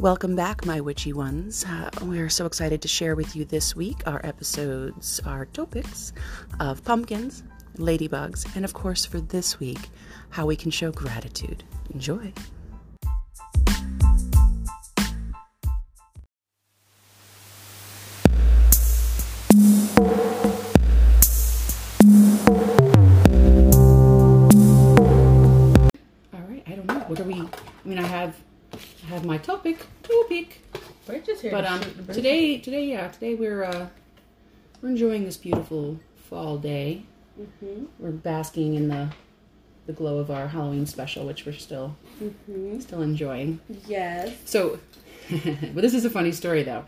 Welcome back, my witchy ones. Uh, we're so excited to share with you this week our episodes, our topics of pumpkins, ladybugs, and of course, for this week, how we can show gratitude. Enjoy. But um, shoot the breeze. today, today, yeah, today we're uh, we're enjoying this beautiful fall day. Mhm. We're basking in the the glow of our Halloween special, which we're still Mhm. still enjoying. Yes. So, but this is a funny story though.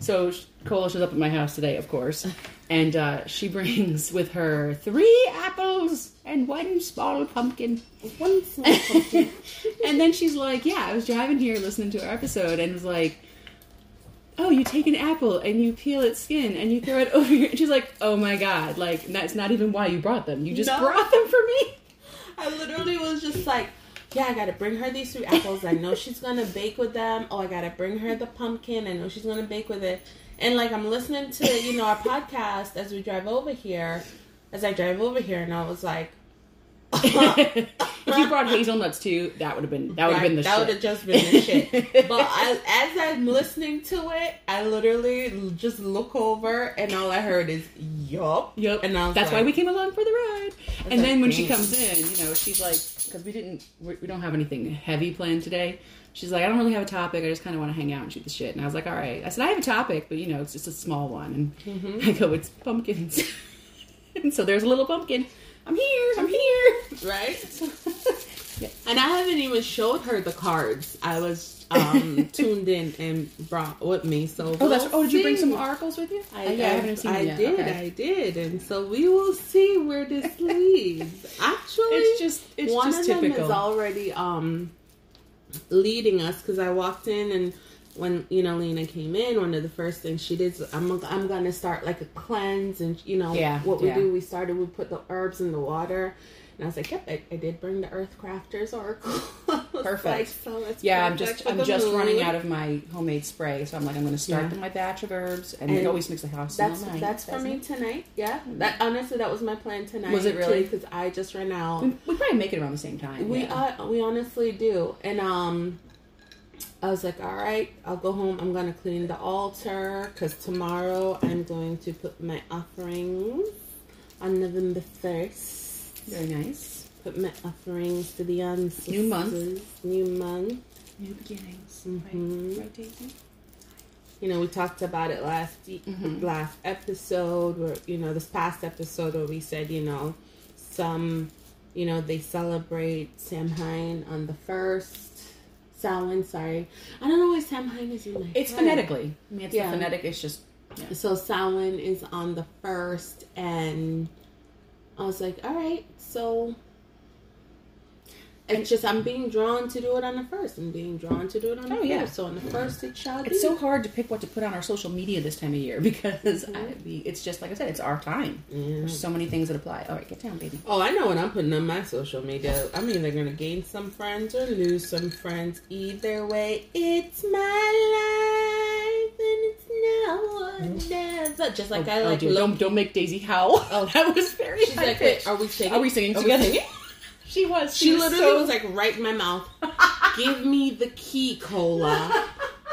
So Cola shows up at my house today, of course, and uh, she brings with her three apples and one small pumpkin. One small pumpkin. and then she's like, "Yeah, I was driving here listening to our episode, and was like." Oh, you take an apple and you peel its skin and you throw it over here. And she's like, "Oh my god! Like that's not even why you brought them. You just No. brought them for me." I literally was just like, yeah, I gotta bring her these three apples. I know she's gonna bake with them. Oh, I gotta bring her the pumpkin. I know she's gonna bake with it. And like I'm listening to you know our podcast as we drive over here, as I drive over here, and I was like, if you brought hazelnuts too, that would have been that would have right, been the shit. that would have just been the shit. But I, as I'm listening to it, I literally just look over, and all I heard is "yup." Yep. And I was That's why we came along for the ride. And like, then when she comes in, you know, she's like, because we didn't, we, we don't have anything heavy planned today. She's like, I don't really have a topic. I just kind of want to hang out and shoot the shit. And I was like, all right. I said, I have a topic, but you know, it's just a small one. And Mm-hmm. I go, it's pumpkins. and so there's a little pumpkin. I'm here. I'm here. right? Yeah. And I haven't even showed her the cards. I was um, tuned in and brought with me. So Oh, that's. Oh, did you bring some oracles with you? I, Oh, yeah, I haven't seen I did, Okay. I did, and so we will see where this leads. Actually, It's just, it's one just of them is already um leading us because I walked in and when you know Lena came in, one of the first things she did, is, I'm I'm gonna start like a cleanse, and you know Yeah, what we yeah. do. We started, we put the herbs in the water. And I was like, "Yep, I, I did bring the Earth Crafters Oracle." Perfect. like, so Yeah, I'm just I'm just mood. running out of my homemade spray, so I'm like I'm to start Yeah. my batch of herbs, and, And it always makes the house That's smell nice. that's for me it? tonight. Yeah, that honestly, that was my plan tonight. Was it really? Because I just ran out. We, we probably make it around the same time. We uh, we honestly do, and um, I was like, all right, I'll go home. I'm gonna clean the altar because tomorrow I'm going to put my offerings on November first. very nice. Put my offerings to the ancestors. New month. New month. New beginnings. Mhm. Right, right, Daisy. You know, we talked about it last Mhm. last episode, where you know this past episode where we said, you know, some, you know, they celebrate Samhain on the first. Samhain, sorry, I don't know why Samhain is in my. It's head. phonetically. I mean, it's Yeah. phonetic. It's just So Samhain is on the first, and I was like, all right, so. And it's just I'm being drawn to do it on the first. I'm being drawn to do it on the Oh, first. yeah. So on the first it shall be. it's so hard to pick what to put on our social media this time of year because Mhm. I, it's just like I said, it's our time. Yeah. There's so many things that apply. All right, get down, baby. Oh, I know what I'm putting on my social media. I'm either gonna gain some friends or lose some friends. Either way, it's my life and it's now or never. Just like oh, I oh, like. don't don't make Daisy howl. Oh. that was very. She's like, wait, are we singing? Are we singing together? She was. She was literally so- was like right in my mouth. Give me the key, cola.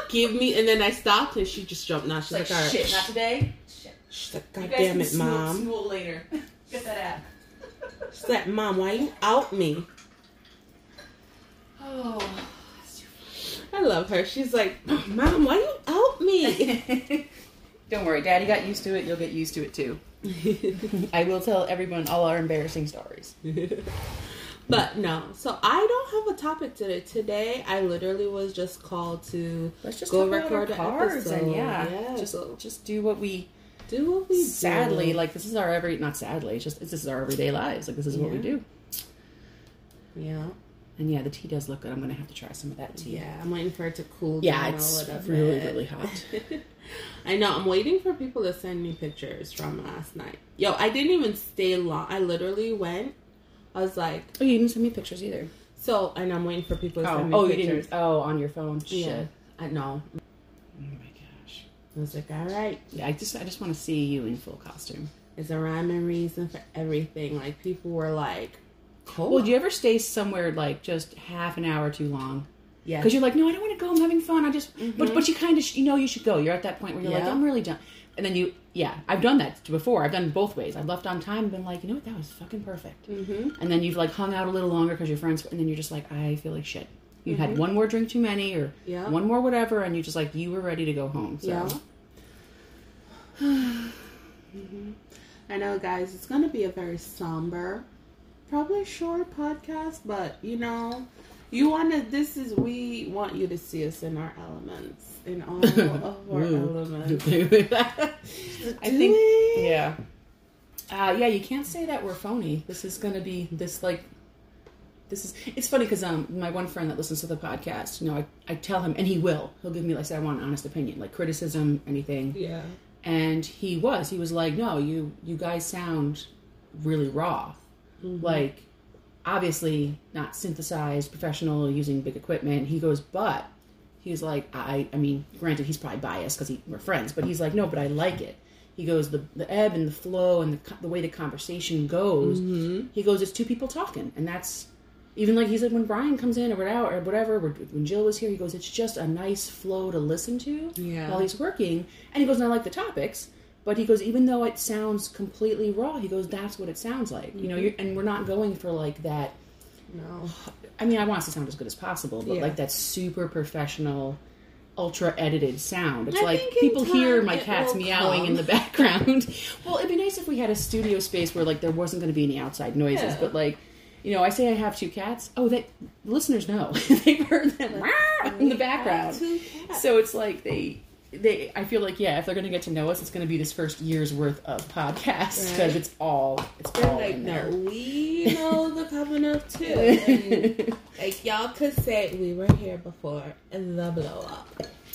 Give me, and then I stopped, and she just jumped. Now she's like, like, all right. shit, not today. Shit. She's like, God damn it, smoke- mom. smoke later. Get that app. She's like, mom, why you out me? Oh. I love her. She's like, mom, why you out me? Don't worry, Daddy got used to it. You'll get used to it too. I will tell everyone all our embarrassing stories. But no, so I don't have a topic today. Today, I literally was just called to Let's just Go record an cards and episode. yeah, Yeah, just just do what we. do what we sadly, do. like this is our every not sadly, it's just this is our everyday lives. Like this is what we do. yeah, And yeah, the tea does look good. I'm gonna have to try some of that tea. yeah. I'm waiting for it to cool down. Yeah, it's a really bit. really hot. I know. I'm waiting for people to send me pictures from last night. Yo, I didn't even stay long. I literally went. I was like, Oh, you didn't send me pictures either. so, and I'm waiting for people to Oh, send me oh, you pictures. didn't. Oh, on your phone. Yeah. Shit. I know. Oh my gosh. I was like, all right, Yeah, I just I just want to see you in full costume. it's a rhyme and reason for everything. Like people were like, cool. Well, do you ever stay somewhere like just half an hour too long? yeah. Because you're like, no, I don't want to go. I'm having fun. I just, but Mhm. but you kind of you know you should go. You're at that point where you're like, I'm really done. And then you, yeah, I've done that before. I've done both ways. I've left on time and been like, you know what, that was fucking perfect. Mm-hmm. And then you've like hung out a little longer because your friends, and then you're just like, I feel like shit. You had one more drink too many, or Yeah. one more whatever, and you just like you were ready to go home. So. Yeah. Mhm. I know, guys, it's going to be a very somber, probably short podcast, but you know, you want to, this is, we want you to see us in our elements, in all of our elements. I think, yeah, uh, yeah. You can't say that we're phony. This is gonna be this like, this is. It's funny because um, my one friend that listens to the podcast, you know, I, I tell him, and he will. He'll give me like, I say, I want an honest opinion, like criticism, anything. Yeah. And he was. He was like, no, you you guys sound really raw, Mm-hmm. like obviously not synthesized, professional, using big equipment. He goes, but he's like, I, I mean, granted, he's probably biased because we're friends, but he's like, no, but I like it. He goes, the the ebb and the flow and the the way the conversation goes. Mm-hmm. He goes, it's two people talking, and that's even like he said when Brian comes in or whatever, or whatever. When Jill was here, he goes, it's just a nice flow to listen to Yeah. while he's working. And he goes, and I like the topics. But he goes, even though it sounds completely raw, he goes, that's what it sounds like. You know, Mm-hmm. you're, and we're not going for like that. No. I mean, I want us to sound as good as possible, but Yeah. like that super professional, ultra edited sound. It's I like people hear my cats meowing in the background. well, it'd be nice if we had a studio space where like there wasn't going to be any outside noises, Yeah. but like. You know, I say I have two cats. Oh, they listeners know they've heard them in the background. So it's like they they I feel like yeah, if they're gonna get to know us, it's gonna be this first year's worth of podcasts because Right. it's all it's They're all like, in no, we know the covenant too. And, like, y'all could say we were here before and the blow up.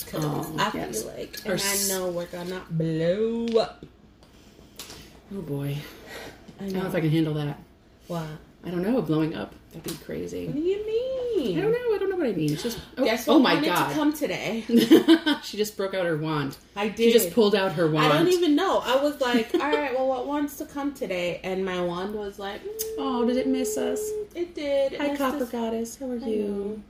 'Cause Oh, I yes. feel like, and s- I know we're gonna blow up. oh boy, I I don't know. if I can handle that. What? I don't know, blowing up that'd be crazy What do you mean? I don't know. Know what I mean. It's just oh, what oh my god, to come today? she just broke out her wand. I did. She just pulled out her wand. I don't even know. I was like, all right, well, what wants to come today? And my wand was like, mm, Oh, did it miss us? it did. Hi, Copper. Goddess. How are I you?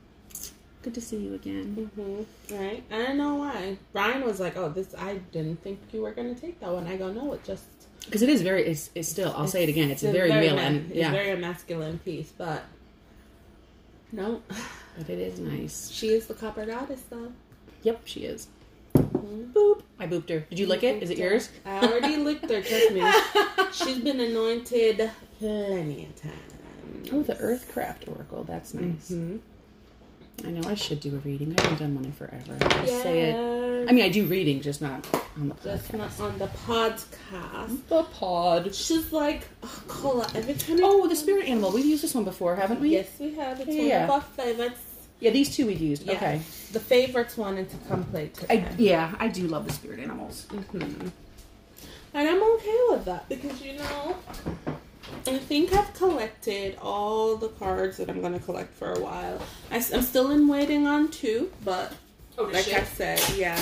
Good to see you again. hmm Right. I don't know why. Brian was like, "Oh, this. I didn't think you were gonna take that one." I go, "No, it just." Because it is very. It's, it's still. I'll say it again. It's, a very, male ma- and It's yeah, very masculine piece, but no, but it is nice. she is the copper goddess, though. Yep, she is. Mhm. Boop. I booped her. Did you lick it? Is it yours? I already licked her. Trust me. She's been anointed plenty of times. Oh, the Earthcraft Oracle. That's nice. Mhm. I know I should do a reading. I haven't done one in forever. I Yeah. say it. I mean, I do reading, just not on the Just not on the podcast. The pod. She's like, oh, Cola, every time. Oh, the spirit animal. We've used this one before, haven't we? Yes, we have. It's Yeah. one of our favorites. Yeah, these two we've used. Yeah. Okay. The favorites wanted to come play today. I, yeah, I do love the spirit animals. Mhm. And I'm okay with that because you know, I think I've collected all the cards that I'm going to collect for a while. I, am still in waiting on two, but Oh, like I said, yeah.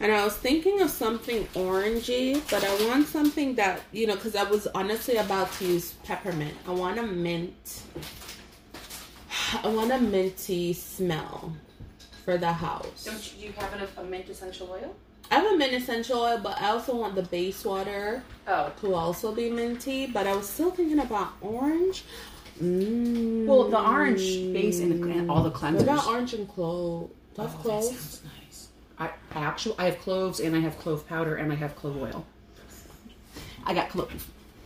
And I was thinking of something orangey, but I want something that, you know, because I was honestly about to use peppermint. I want a mint. I want a minty smell for the house. Don't you, you have a, a mint essential oil? I have a mint essential oil, but I also want the base water Oh. to also be minty. But I was still thinking about orange. Mm. Well, the orange base and, the, and all the What cleansers. about orange and clove? Do I have Oh, that cloves? sounds nice. I, I actually I have cloves and I have clove powder and I have clove oil. I got clove.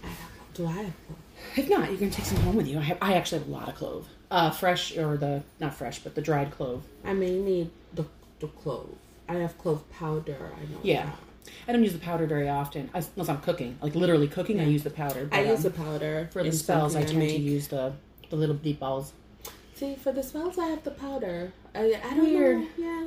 I don't know. Do I have cloves? If not, you can take some home with you. I have I actually have a lot of clove. Uh, fresh or the not fresh, but the dried clove. I may need the the clove. I have clove powder. I know. Yeah. that. I don't use the powder very often, I- unless I'm cooking. Like literally cooking, I use the powder. But, I use the um, powder for the spells. I tend to use the the little deep balls. See, for the spells, I have the powder. I, I don't Weird. know. Yeah.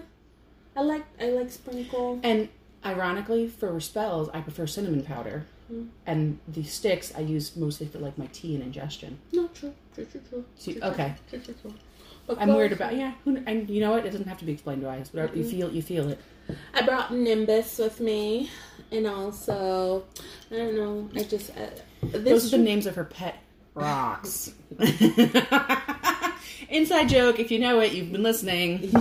I like I like sprinkle. And ironically, for spells, I prefer cinnamon powder. Mm. And the sticks I use mostly for like my tea and ingestion. No, true, true, true, true. Okay. True, true, true. Of I'm weird course. about yeah. who- And you know what? It doesn't have to be explained to us. Whatever you feel, you feel it. I brought Nimbus with me, and also I don't know. I just uh, Those are the names of her pet rocks. Inside joke. If you know it, you've been listening.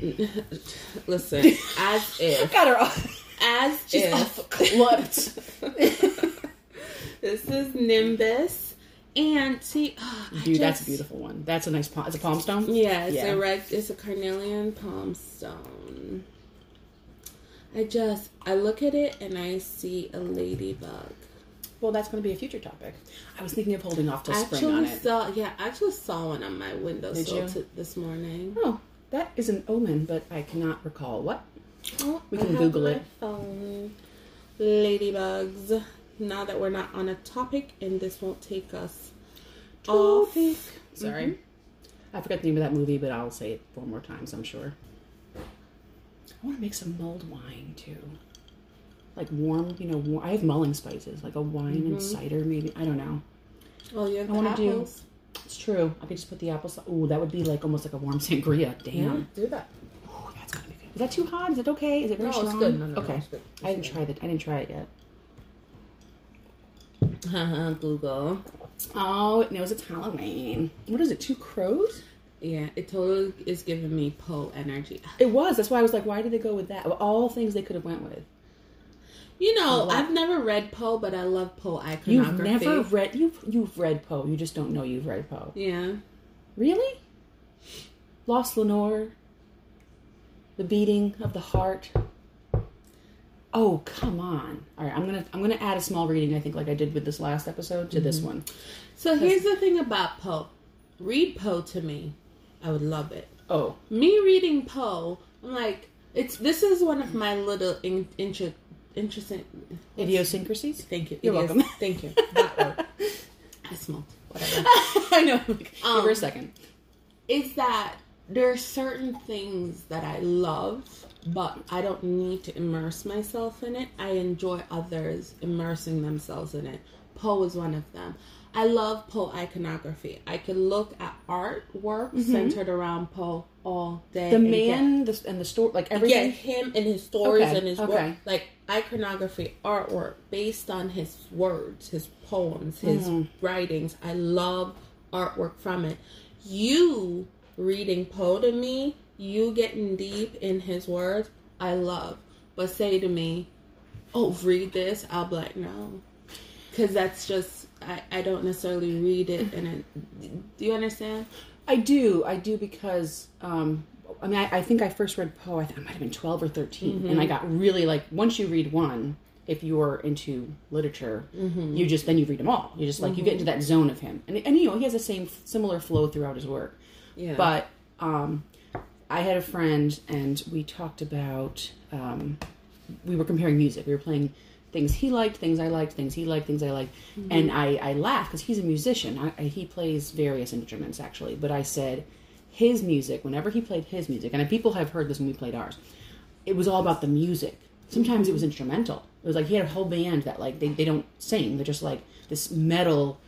listen as if Got her off. As She's if clipped. this is Nimbus, and see, ah, I Dude, that's a beautiful one. That's a nice palm. It's a palm stone. Yeah, it's Yeah. a red. It's a carnelian palm stone. I just I look at it and I see a ladybug. Well, that's going to be a future topic. I was thinking of holding off till I spring on actually it. saw yeah, I actually saw one on my windowsill t- this morning. Oh, that is an omen, but I cannot recall what. Oh, We can Google it. Phone. Ladybugs. Now that we're not on a topic, and this won't take us off. Sorry. Mm-hmm. I forgot the name of that movie, but I'll say it four more times, I'm sure. I want to make some mulled wine too. Like warm, you know, war- I have mulling spices, like a wine Mm-hmm. and cider, maybe. I don't know. Oh, you have I wanna do- apples. It's true. I could just put the apples. Oh, that would be like almost like a warm sangria. Damn. do that. Ooh, that's gonna be good. Is that too hot? Is it okay? Is it very No, it's strong? good. No, no, no, okay. it's good. I didn't try that. I didn't try it yet. Uh-huh, Google. Oh, it knows it's Halloween. What is it? Two crows? Yeah, it totally is giving me Poe energy. It was. That's why I was like, why did they go with that? All things they could have went with. You know? I've never read Poe, but I love Poe iconography. You've never read you've you've read Poe. You just don't know you've read Poe. Yeah. Really? Lost Lenore. The beating of the heart. Oh, come on. All right, I'm going to I'm going to add a small reading I think like I did with this last episode to this one. So here's the thing about Poe. Read Poe to me. I would love it. Oh, Me reading Poe, I'm like, it's this is one of my little in, inter, interesting. idiosyncrasies? Thank you. You're It is- welcome. Thank you. That word. I smoked. Whatever. I know. Like, give her Um, a second. is that there are certain things that I love, but I don't need to immerse myself in it. I enjoy others immersing themselves in it. Poe is one of them. I love Poe iconography. I can look at artwork centered around Poe all day. Mm-hmm. The and get- man the, and the story, like everything. him and his stories Okay, and his okay. work, like iconography, artwork based on his words, his poems, his Mm-hmm. writings. I love artwork from it. You reading Poe to me, you getting deep in his words, I love. But say to me, "Oh, read this," I'll be like, "No," because that's just I, I don't necessarily read it. And it, do you understand? I do, I do because um, I mean, I, I think I first read Poe. I, th- I might have been twelve or 13 and mm-hmm. I got really like once you read one, if you're into literature, mm-hmm. you just then you read them all. You just like you get mm-hmm. into that zone of him, and and you know he has the same similar flow throughout his work. Yeah. But um, I had a friend, and we talked about um, we were comparing music. We were playing things he liked, things I liked, things he liked, things I liked, and I I laughed because he's a musician. I, I, he plays various instruments actually, but I said his music whenever he played his music, and people have heard this when we played ours. It was all about the music. Sometimes it was instrumental. It was like he had a whole band that like they, they don't sing. They're just like this metal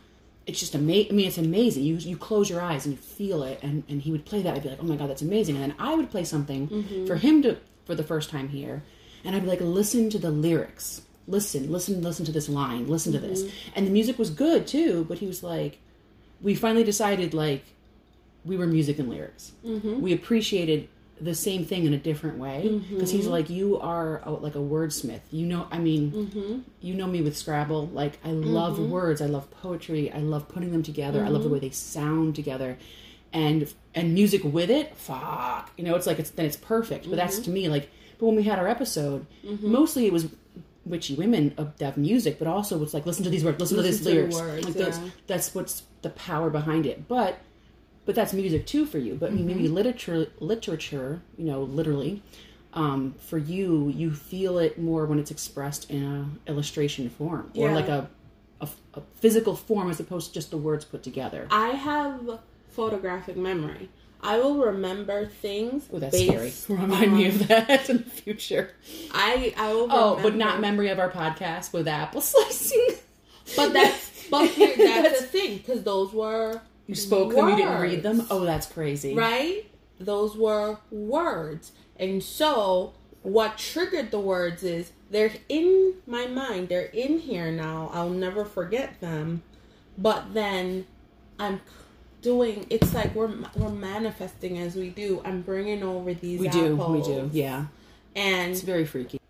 it's just amazing. I mean, it's amazing. You you close your eyes and you feel it, and and he would play that. I'd be like, oh my god, that's amazing. And then I would play something mm-hmm. for him to for the first time here, and I'd be like, listen to the lyrics, listen, listen, listen to this line, listen to this, mm-hmm. and the music was good too. But he was like, we finally decided like we were music and lyrics. Mm-hmm. We appreciated the same thing in a different way. Mm-hmm. Because he's like you are a, like a wordsmith. You know i mean mm-hmm. you know me with scrabble. Like i love mm-hmm. words. I love poetry. I love putting them together. I love the way they sound together. And and music with it? Fuck. You know it's like it's then it's perfect. But that's to me like but when we had our episode mostly it was witchy women of that music but also it's like listen to these words listen, to Listen these to the lyrics. words, like yeah. that's what's the power behind it. But but that's music too for you. But mean, maybe Mm-hmm. literature, literature, you know, literally, um, for you, you feel it more when it's expressed in a illustration form or Yeah. like a, a a physical form as opposed to just the words put together. I have photographic memory. I will remember things. Oh, that's based scary. Remind me of that in the future. I I will. Oh, remember, but not memory of our podcast with apple slicing. But that's but here, that's the thing because those were You spoke them, you didn't read them. Oh, that's crazy. right? Those were words. And so, what triggered the words is they're in my mind. They're in here now. I'll never forget them. But then I'm doing it's like we're we're manifesting as we do. I'm bringing over these We do. We do. Yeah. And It's very freaky.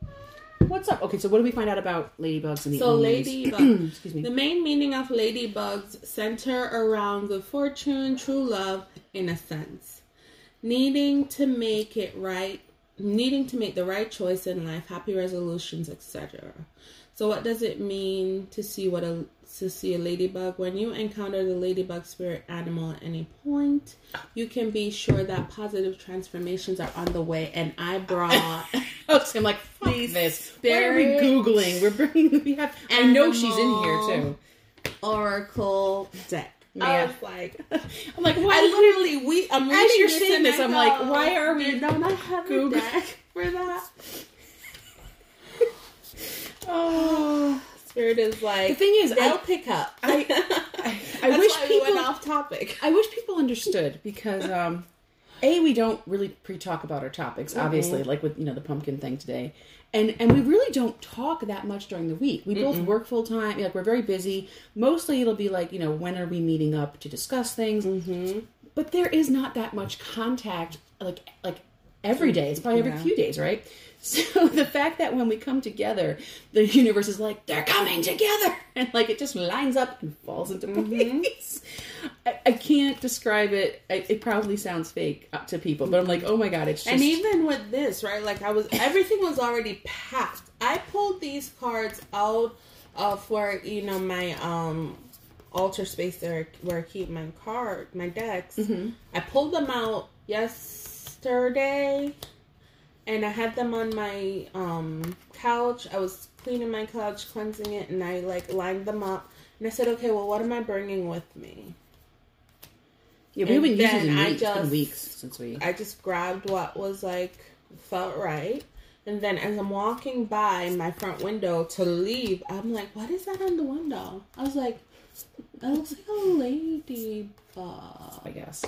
What's up? Okay, so what do we find out about ladybugs and the So omens? ladybug. Excuse me. The main meaning of ladybugs center around good fortune, true love, in a sense. Needing to make it right, needing to make the right choice in life, happy resolutions, etc. So what does it mean to see what a to see a ladybug? When you encounter the ladybug spirit animal at any point, you can be sure that positive transformations are on the way. And I brought Oh, so I'm like, fuck this. What are we googling? We're bringing. We have. I know she's in here too. Oracle deck. I Yeah. was like, I'm like, why? I literally we. I'm reading As you're saying this, I I'm like, why are we "They don't I have Google- a deck for that? oh, Spirit is like the thing is, they'll I, pick up. I- I That's wish why we went people- off topic. I wish people understood because, um, a, we don't really pre-talk about our topics, obviously, like with you know the pumpkin thing today, and and we really don't talk that much during the week. We both work full time, like we're very busy. Mostly, it'll be like you know when are we meeting up to discuss things, mm-hmm. but there is not that much contact, like like every day. It's probably every Yeah. few days, right? So the fact that when we come together, the universe is like they're coming together, and like it just lines up and falls into place. I, I can't describe it. I, it probably sounds fake uh, to people, but I'm like, oh my god, it's just And even with this, right? Like I was, everything was already packed. I pulled these cards out of where you know my um altar space there where I keep my card, my decks. I pulled them out yesterday, and I had them on my um couch. I was cleaning my couch, cleansing it, and I like lined them up. And I said, okay, well, what am I bringing with me? yeah. we've been using used it then in weeks. It's been weeks since we. I just grabbed what was like felt right. And then as I'm walking by my front window to leave, I'm like, what is that on the window? I was like, that looks like a ladybug. I guess.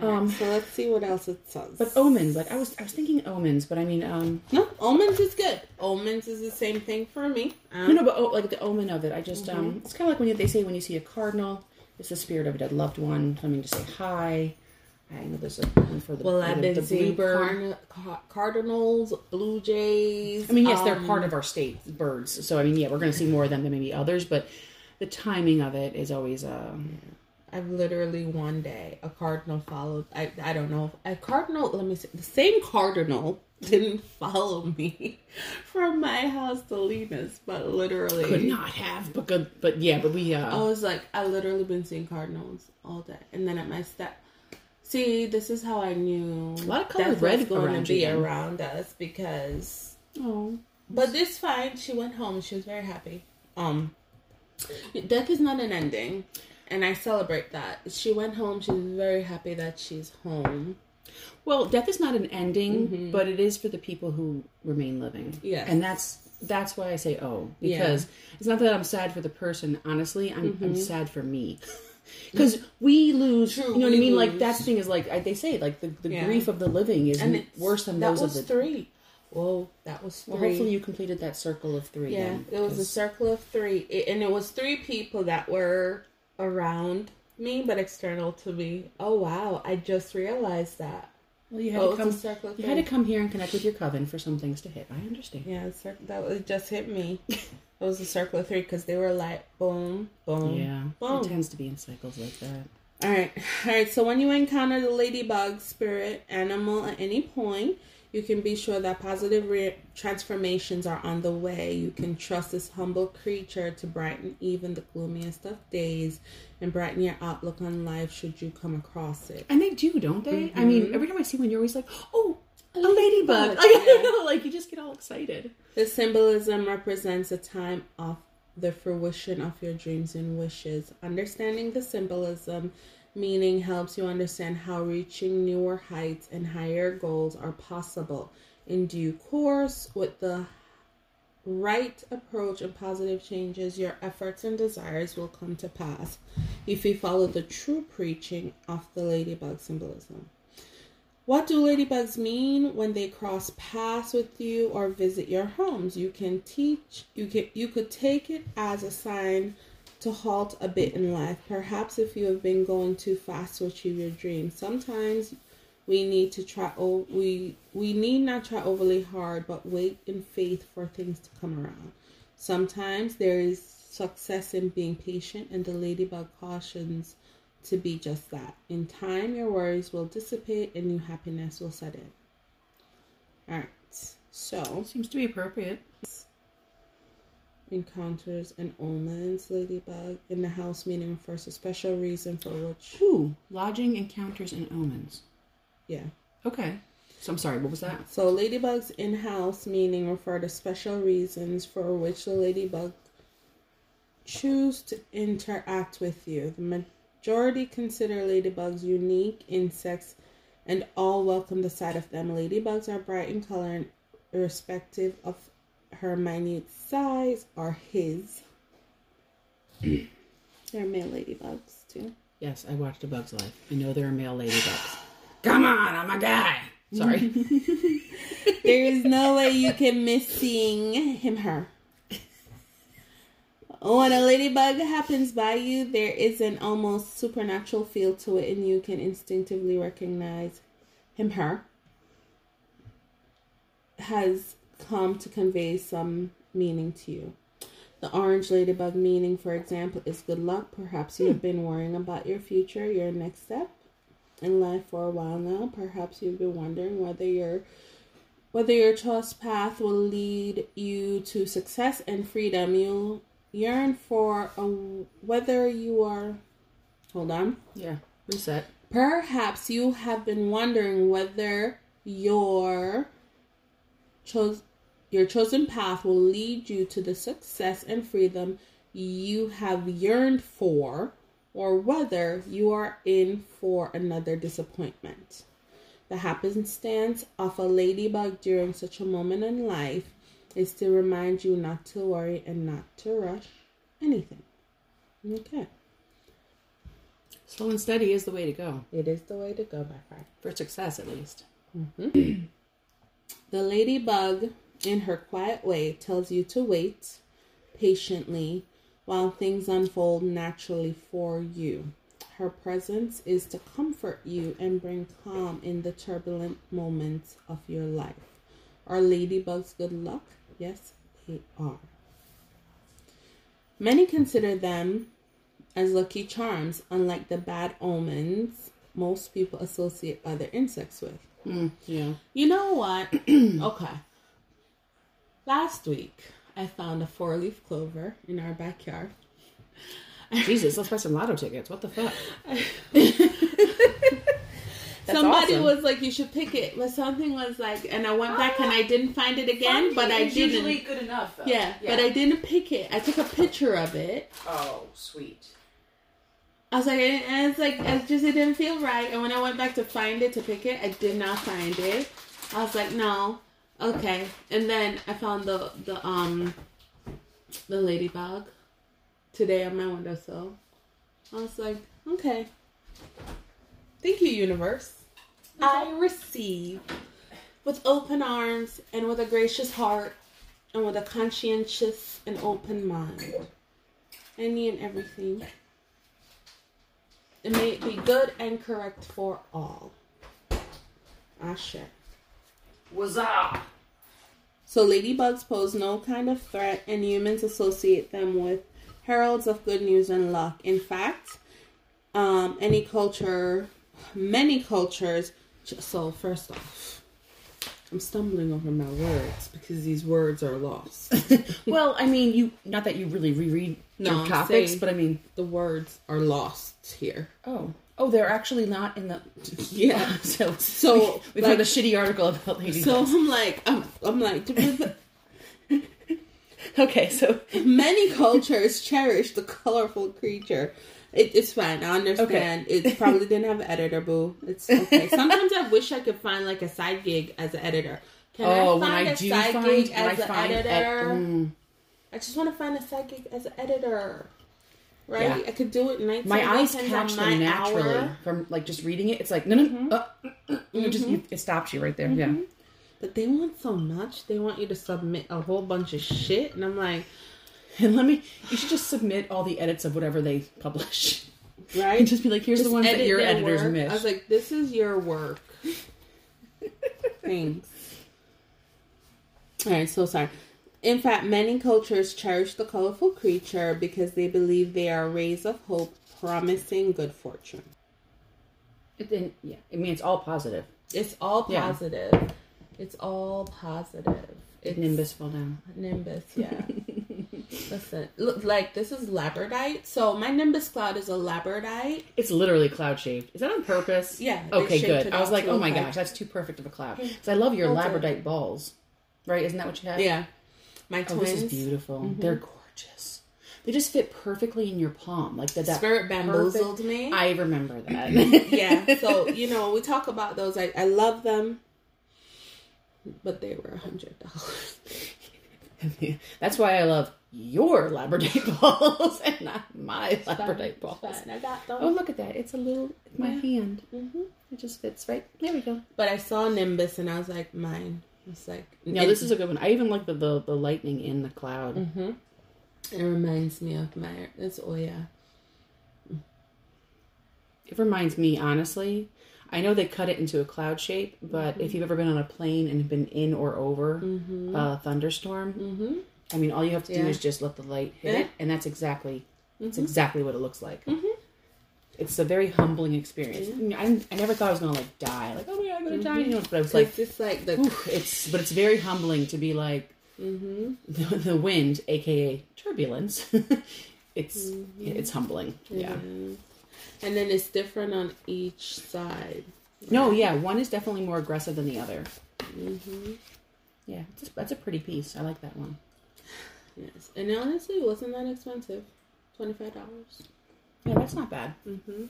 Um, so let's see what else it says. But omens, like I was, I was thinking omens, but I mean, um, no, omens is good. Omens is the same thing for me. Um, no, no, but oh, like the omen of it. I just, um, it's kind of like when you, they say when you see a cardinal, it's the spirit of a dead loved one coming to say hi. I know there's a one for the, Well, I've the, been the seeing car- cardinals, blue jays. I mean, yes, they're um, part of our state birds. So I mean, yeah, we're going to see more of them than maybe others, but the timing of it is always um, I've literally one day a cardinal followed. I I don't know a cardinal. Let me see. The same cardinal didn't follow me from my house to Lena's, but literally could not have, but good, but yeah, but we. I Uh, was like, I literally been seeing cardinals all day, and then at my step. See, this is how I knew A lot of colored red going to be you around us because oh, But this fine. She went home. She was very happy. Um, death is not an ending, and I celebrate that. She went home. She's very happy that she's home. well, death is not an ending, but it is for the people who remain living. Mm-hmm. And that's that's why I say oh because it's not that I'm sad for the person. Honestly, I'm I'm sad for me. Because we lose, Mm-hmm. True, you know what I mean. Like lose. that thing is like I, they say, like the, the Yeah. grief of the living is worse than that those was of the. three. Whoa, that was three. Well, hopefully you completed that circle of three. yeah, then, it was a circle of three, It- and it was three people that were around me, but external to me. Oh wow, I just realized that. Well, you had Oh, to come. a circle of You had to come here and connect with your coven for some things to hit. I understand. Yeah, that was, it just hit me. it was a circle of three because they were like boom, boom, Yeah, boom. it tends to be in cycles like that. All right, all right. So when you encounter the ladybug spirit animal at any point, you can be sure that positive re- transformations are on the way. You can trust this humble creature to brighten even the gloomiest of days and brighten your outlook on life should you come across it. And they do, don't they? I mean, mm-hmm. every time I see one, you're always like, "Oh, a ladybug!" ladybug, Like, yeah. like you just get all excited. The symbolism represents a time of the fruition of your dreams and wishes. Understanding the symbolism meaning helps you understand how reaching newer heights and higher goals are possible in due course with the right approach and positive changes, your efforts and desires will come to pass if you follow the true preaching of the ladybug symbolism. What do ladybugs mean when they cross paths with you or visit your homes? You can teach you can you could take it as a sign to halt a bit in life. Perhaps if you have been going too fast to achieve your dreams. Sometimes we need to try oh we we need not try overly hard but wait in faith for things to come around. Sometimes there is success in being patient and the ladybug cautions to be just that. In time, your worries will dissipate and new happiness will set in. All right, so Seems to be appropriate. Encounters and omens, ladybug in the house meaning refers to special reason for which, Ooh, lodging encounters and omens. yeah. Okay. So I'm sorry, what was that? So ladybugs in house meaning refer to special reasons for which the ladybug choose to interact with you. The majority consider ladybugs unique insects and all welcome the sight of them. Ladybugs are bright in color and irrespective of her minute size or his. They're male ladybugs too. Yes, I watched A Bug's Life. I know there are male ladybugs. Come on, I'm a guy. Sorry. There is no way you can miss seeing him, her. When a ladybug happens by you, there is an almost supernatural feel to it, and you can instinctively recognize him, her has come to convey some meaning to you. The orange ladybug meaning, for example, is good luck. Perhaps you have hmm. been worrying about your future, your next step in life for a while now. Perhaps you've been wondering whether your whether your choice path will lead you to success and freedom. You yearn for a whether you are hold on. yeah. Reset. Perhaps you have been wondering whether your chose your chosen path will lead you to the success and freedom you have yearned for, or whether you are in for another disappointment. The happenstance of a ladybug during such a moment in life is to remind you not to worry and not to rush anything. Okay. Slow and steady is the way to go. It is the way to go, my friend. For success, at least. Mm-hmm. The ladybug, in her quiet way, tells you to wait patiently while things unfold naturally for you. Her presence is to comfort you and bring calm in the turbulent moments of your life. Are ladybugs good luck? Yes, they are. Many consider them as lucky charms, unlike the bad omens most people associate other insects with. Mm, yeah. You know what? okay. Last week, I found a four leaf clover in our backyard. Jesus, let's buy some lotto tickets. What the fuck? That's Somebody awesome. was like, "You should pick it," but something was like, and I went back and I ah. didn't find it again, but I It's didn't. usually good enough, though. yeah, but I didn't pick it. I took a picture of it. Oh, sweet. I was like, and it's like, it just it didn't feel right. And when I went back to find it to pick it, I did not find it. I was like, no, okay. And then I found the the um the ladybug today on my windowsill. I was like, okay. Thank you, universe. I receive with open arms and with a gracious heart and with a conscientious and open mind. Any and everything. And may it be good and correct for all. Ashe. Wazah! So ladybugs pose no kind of threat, and humans associate them with heralds of good news and luck. In fact, um, any culture, many cultures. So first off, I'm stumbling over my words because these words are lost. Well, I mean, you not that you really reread No, your topics, but I mean, the words are lost here. oh, oh, they're actually not in the. Yeah. So, So, we, we like- found a shitty article about ladybugs. So I'm like, I'm, I'm like, okay, so Many cultures cherish the colorful creature. It, it's fine. I understand. It probably didn't have an editor, boo. It's okay. Sometimes I wish I could find like a side gig as an editor. Can oh, I when find I a do side find, gig as an find ed- mm, I just want to find a side gig as an editor. Right? Yeah. I could do it nights. my and eyes catch them naturally hour. from like just reading it. It's like no, no, uh, uh, uh, you just you, it stops you right there. Yeah. But they want so much. They want you to submit a whole bunch of shit. And I'm like, And let me. You should just submit all the edits of whatever they publish. right? And just be like, here's the ones that your editors work. missed. I was like, this is your work. Thanks. All right, so sorry. In fact, many cultures cherish the colorful creature because they believe they are rays of hope promising good fortune. It, and, yeah, I mean it's all positive. It's all Yeah. positive. It's all positive. It's Nimbus fall down. Nimbus, yeah. Listen, look, like this is labradorite. So my Nimbus cloud is a labradorite. It's literally cloud shaped. Is that on purpose? Yeah, Okay, good. I was like, oh my gosh, that's too perfect of a cloud. Because I love your Okay. labradite balls. Right? Isn't that what you have? Yeah, my Oh, twins. this is beautiful. They're gorgeous. They just fit perfectly in your palm, like that. that Spirit bamboozled perfect- me. I remember that. yeah, so you know we talk about those. I, I love them, but they were a hundred dollars. That's why I love your labradite balls and not my labradite balls. Fine, I got them. Oh, look at that! It's a little my Yeah. hand. hmm It just fits right. There we go. But I saw Nimbus and I was like, mine. It's like No, this is a good one. I even like the the, the lightning in the cloud. hmm It reminds me of my. It's Oya. It reminds me, honestly. I know they cut it into a cloud shape, but if you've ever been on a plane and been in or over a thunderstorm, Mm-hmm. I mean, all you have to do Yeah. is just let the light hit Yeah. it, and that's exactly that's Mhm. exactly what it looks like. It's a very humbling experience. I, I never thought I was gonna like die, like oh my god, I'm gonna die. You know, but I was So like, it's just like the. oof, it's but it's very humbling to be like hmm the, the wind, aka turbulence. it's it's humbling. Yeah. And then it's different on each side. No, yeah, one is definitely more aggressive than the other. hmm Yeah, it's, that's a pretty piece. I like that one. Yes, and honestly, it wasn't that expensive. Twenty five dollars. Yeah, that's not bad. Mm-hmm.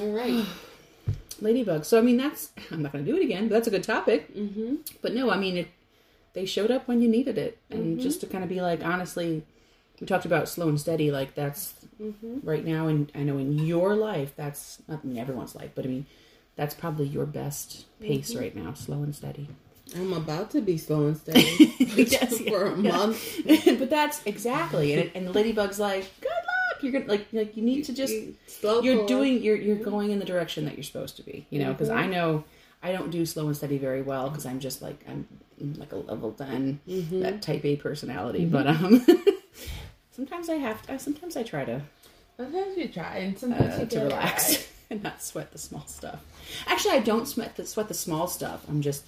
All right. Ladybug. So I mean, that's I'm not going to do it again, but that's a good topic. mm-hmm. But no, I mean, it. They showed up when you needed it, and Mhm. just to kind of be like, honestly, we talked about slow and steady. Like that's Mm-hmm. right now, and I know in your life, that's not in everyone's life, but I mean, that's probably your best pace right now, slow and steady. I'm about to be slow and steady Yes, for a yeah. month. but that's exactly, and, and the ladybug's like, good. You're gonna like like you need to just slow. you're doing you're you're going in the direction that you're supposed to be you know because Mhm. i know i don't do slow and steady very well because i'm just like i'm like a level 10 Mhm. that type a personality but um sometimes i have to sometimes i try to Sometimes you try, and sometimes uh, you to relax right. and not sweat the small stuff actually i don't sweat the sweat the small stuff i'm just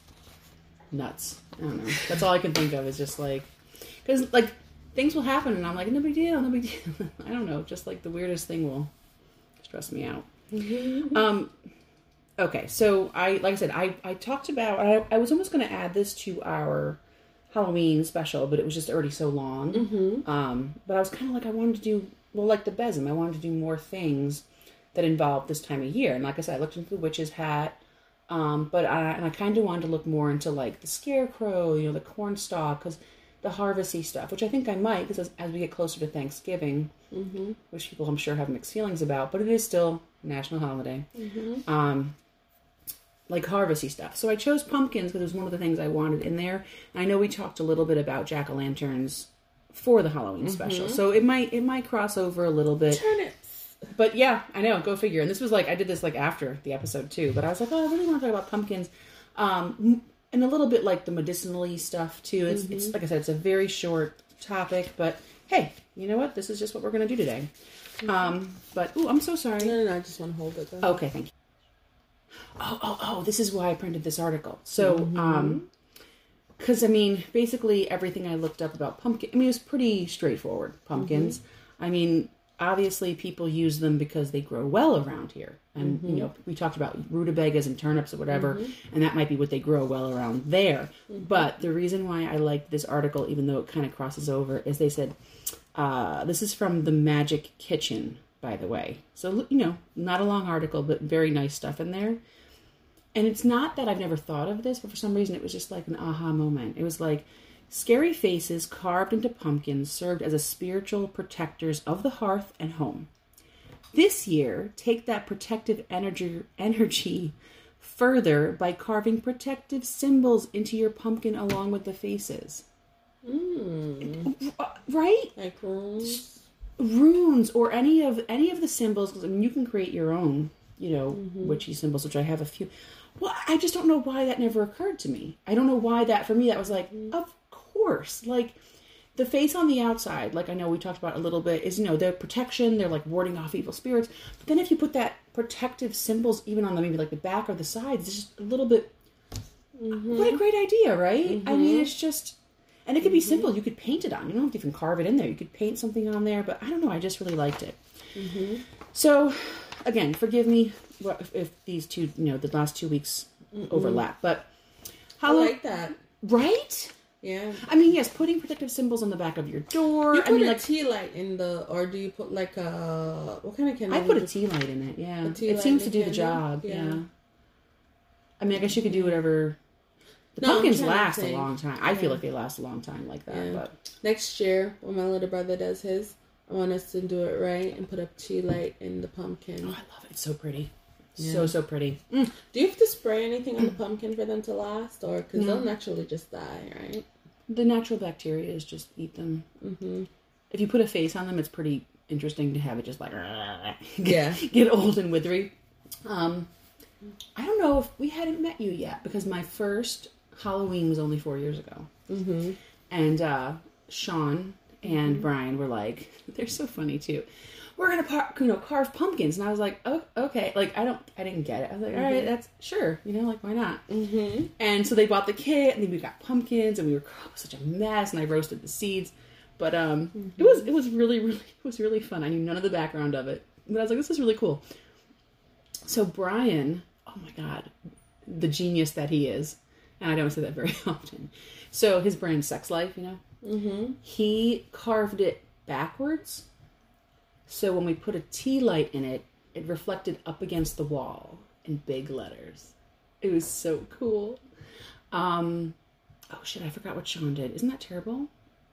nuts i don't know that's all i can think of is just like because like things will happen and i'm like no big deal no big deal i don't know just like the weirdest thing will stress me out Mhm. um, okay, so I like I said, I I talked about I, I was almost going to add this to our Halloween special, but it was just already so long. Mhm. Um, but I was kind of like I wanted to do well, like the besom. I wanted to do more things that involved this time of year. And like I said, I looked into the witch's hat. Um, but I and I kind of wanted to look more into like the scarecrow, you know, the cornstalk, because the harvesty stuff, which I think I might, because as, as we get closer to Thanksgiving, Mhm. which people I'm sure have mixed feelings about, but it is still a national holiday. Mhm. Um, like harvesty stuff. So I chose pumpkins because it was one of the things I wanted in there. I know we talked a little bit about jack o' lanterns for the Halloween special, so it might it might cross over a little bit. Turnips. But yeah, I know. Go figure. And this was like I did this like after the episode too. But I was like, oh, I really want to talk about pumpkins, um, and a little bit like the medicinally stuff too. It's it's like I said, it's a very short topic, but hey, you know what? This is just what we're gonna do today. Um, but oh, I'm so sorry. No, no, no. I just want to hold it. Though. Okay, thank you. Oh, oh, oh, this is why I printed this article. So, Mm-hmm. um, because I mean, basically everything I looked up about pumpkin, I mean, it was pretty straightforward. Pumpkins. Mm-hmm. I mean, obviously people use them because they grow well around here. And, Mm-hmm. you know, we talked about rutabagas and turnips or whatever, and that might be what they grow well around there. Mm-hmm. But the reason why I like this article, even though it kind of crosses over, is they said, uh, this is from the Magic Kitchen, by the way. So, you know, not a long article, but very nice stuff in there. and it's not that I've never thought of this, but for some reason it was just like an aha moment. It was like scary faces carved into pumpkins served as a spiritual protectors of the hearth and home. This year, take that protective energy energy further by carving protective symbols into your pumpkin along with the faces. Mm. Right? Like runes. runes or any of any of the symbols I mean, you can create your own you know witchy symbols which i have a few well i just don't know why that never occurred to me i don't know why that for me that was like of course like the face on the outside like i know we talked about a little bit is you know their protection they're like warding off evil spirits but then if you put that protective symbols even on the maybe like the back or the sides it's just a little bit mm-hmm. what a great idea right i mean mm-hmm. it's just and it could be mm-hmm. simple. You could paint it on. You don't have to even carve it in there. You could paint something on there. But I don't know. I just really liked it. So, again, forgive me what- if, if these two, you know, the last two weeks overlap. But I how, like that. right? Yeah. I mean, yes, putting protective symbols on the back of your door. You I put mean, a like tea light in the, or do you put like a what kind of candle? I put a tea light in it. Yeah, it seems to do the job. Yeah. Yeah. I mean, I guess you could do whatever. The No, pumpkins last a long time. I feel like they last a long time like that. Yeah. But Next year, when my little brother does his, I want us to do it right and put a tea light in the pumpkin. oh, I love it. It's so pretty. Yeah. So so pretty. Mm. Do you have to spray anything on the pumpkin for them to last, or because they'll naturally just die, right? The natural bacteria is just eat them. Mm-hmm. If you put a face on them, it's pretty interesting to have it just like Yeah. get old and withery. Um, I don't know if we hadn't met you yet because my first Halloween was only four years ago, Mm-hmm. and uh, Sean and Brian were like, they're so funny too. We're gonna par- you know carve pumpkins, and I was like, oh okay, like I don't, I didn't get it. I was like, all right, that's sure, you know, like why not? Mm-hmm. And so they bought the kit, and then we got pumpkins, and we were oh, such a mess, and I roasted the seeds. But um, it was it was really really it was really fun. I knew none of the background of it, but I was like, this is really cool. So Brian, oh my god, the genius that he is, and I don't say that very often. So his brand Sex Life, you know, Mm-hmm. he carved it backwards. So when we put a tea light in it, it reflected up against the wall in big letters. It was so cool. Um, oh shit, I forgot what Sean did. Isn't that terrible?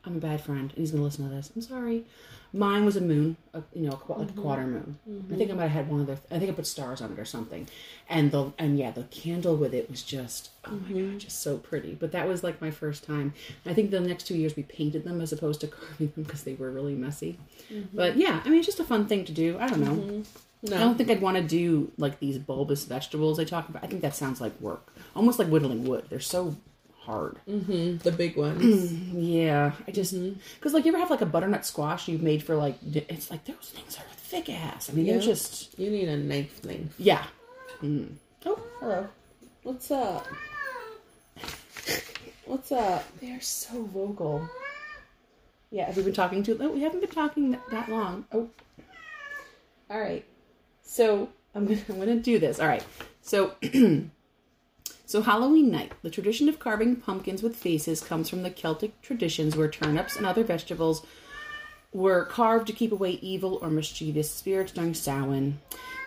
I'm a bad friend, and he's gonna listen to this. I'm sorry. Mine was a moon, a, you know, a, like mm-hmm. a quarter moon. I mm-hmm. think I might have had one of the. I think I put stars on it or something, and the and yeah, the candle with it was just oh my god, mm-hmm. just so pretty. But that was like my first time. I think the next two years we painted them as opposed to carving them because they were really messy. But yeah, I mean, it's just a fun thing to do. I don't know. No. I don't think I'd want to do like these bulbous vegetables I talk about. I think that sounds like work, almost like whittling wood. They're so hard. Mm-hmm. The big ones. Yeah, I just because like you ever have like a butternut squash you've made for like it's like those things are thick ass. I mean they're just you need a knife thing. yeah. Mm. Oh, hello. What's up? What's up? They're so vocal. Yeah, have we been talking to? Oh, we haven't been talking that, that long. Oh, all right. So I'm gonna I'm gonna do this. All right. So so Halloween night, the tradition of carving pumpkins with faces comes from the Celtic traditions where turnips and other vegetables were carved to keep away evil or mischievous spirits during Samhain.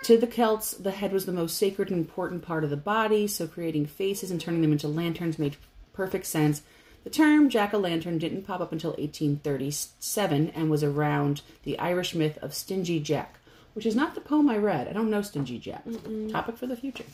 To the Celts, the head was the most sacred and important part of the body, so creating faces and turning them into lanterns made perfect sense. The term jack o' lantern didn't pop up until 1837 and was around the Irish myth of Stingy Jack, which is not the poem I read. I don't know Stingy Jack. Topic for the future.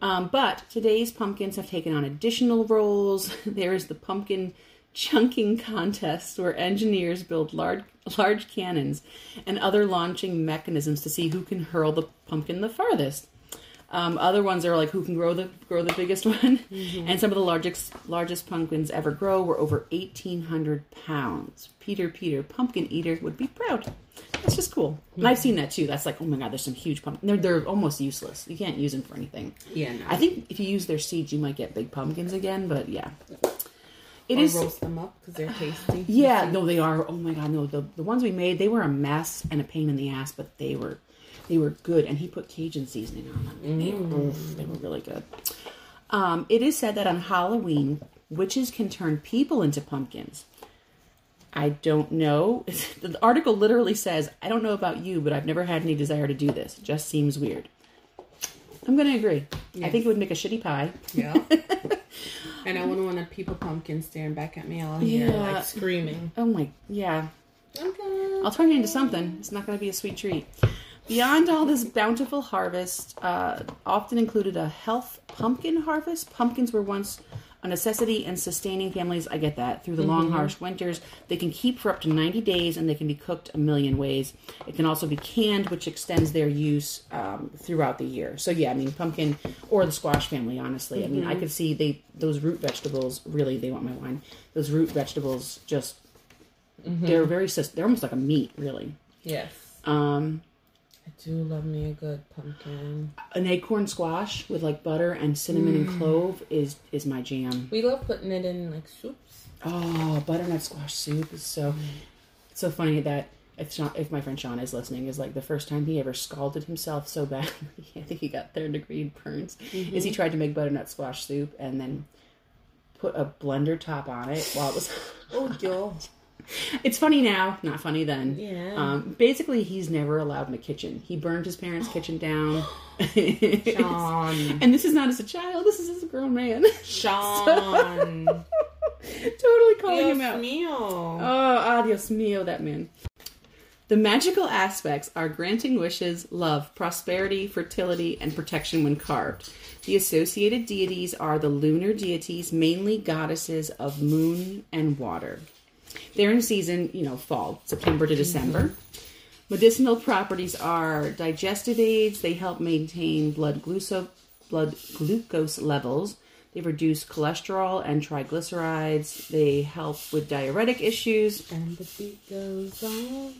Um, but today's pumpkins have taken on additional roles. There is the pumpkin chunking contest where engineers build large large cannons and other launching mechanisms to see who can hurl the pumpkin the farthest. Um, other ones are like who can grow the grow the biggest one, and some of the largest largest pumpkins ever grow were over eighteen hundred pounds. Peter Peter, pumpkin eater, would be proud. That's just cool, and I've seen that too. That's like, oh my god, there's some huge pumpkins. They're they're almost useless. You can't use them for anything. Yeah, no. I think if you use their seeds, you might get big pumpkins again. But yeah, it or is. roast them up because they're tasty. Yeah, no, they are. Oh my god, no. The the ones we made, they were a mess and a pain in the ass, but they were they were good. And he put Cajun seasoning on them. They, were, oof, they were really good. Um, it is said that on Halloween, witches can turn people into pumpkins. I don't know. The article literally says, "I don't know about you, but I've never had any desire to do this. It just seems weird." I'm gonna agree. I think it would make a shitty pie. Yeah. and I wouldn't want a people pumpkin staring back at me all here, Yeah. like screaming. Oh my, yeah. Okay. I'll turn it into something. It's not going to be a sweet treat. Beyond all this bountiful harvest, uh, often included a health pumpkin harvest. Pumpkins were once a necessity in sustaining families. I get that. Through the long, harsh winters, they can keep for up to 90 days and they can be cooked a million ways. It can also be canned, which extends their use um, throughout the year. So, yeah, I mean, pumpkin or the squash family, honestly. I mean, I could see they those root vegetables really, they want my wine. Those root vegetables just, they're very, they're almost like a meat, really. Yes. Um, I do love me a good pumpkin. an acorn squash with like butter and cinnamon and mm. clove is is my jam. We love putting it in like soups. Oh, butternut squash soup is so it's so funny that if Sean, if my friend Sean is listening, is like the first time he ever scalded himself so bad. I think he got third degree burns. Mm-hmm. Is he tried to make butternut squash soup and then put a blender top on it while it was. Oh, yo. It's funny now, not funny then. Yeah. Um, basically, he's never allowed in the kitchen. He burned his parents' kitchen down. Sean. And this is not as a child. This is as a grown man. Sean. totally calling Dios him out. mío. Oh, adios mio, that man. The magical aspects are granting wishes, love, prosperity, fertility, and protection when carved. The associated deities are the lunar deities, mainly goddesses of moon and water. They're in season, you know, fall, September to December. Medicinal properties are digestive aids. They help maintain blood glucose, blood glucose levels. They reduce cholesterol and triglycerides. They help with diuretic issues. And the beat goes on.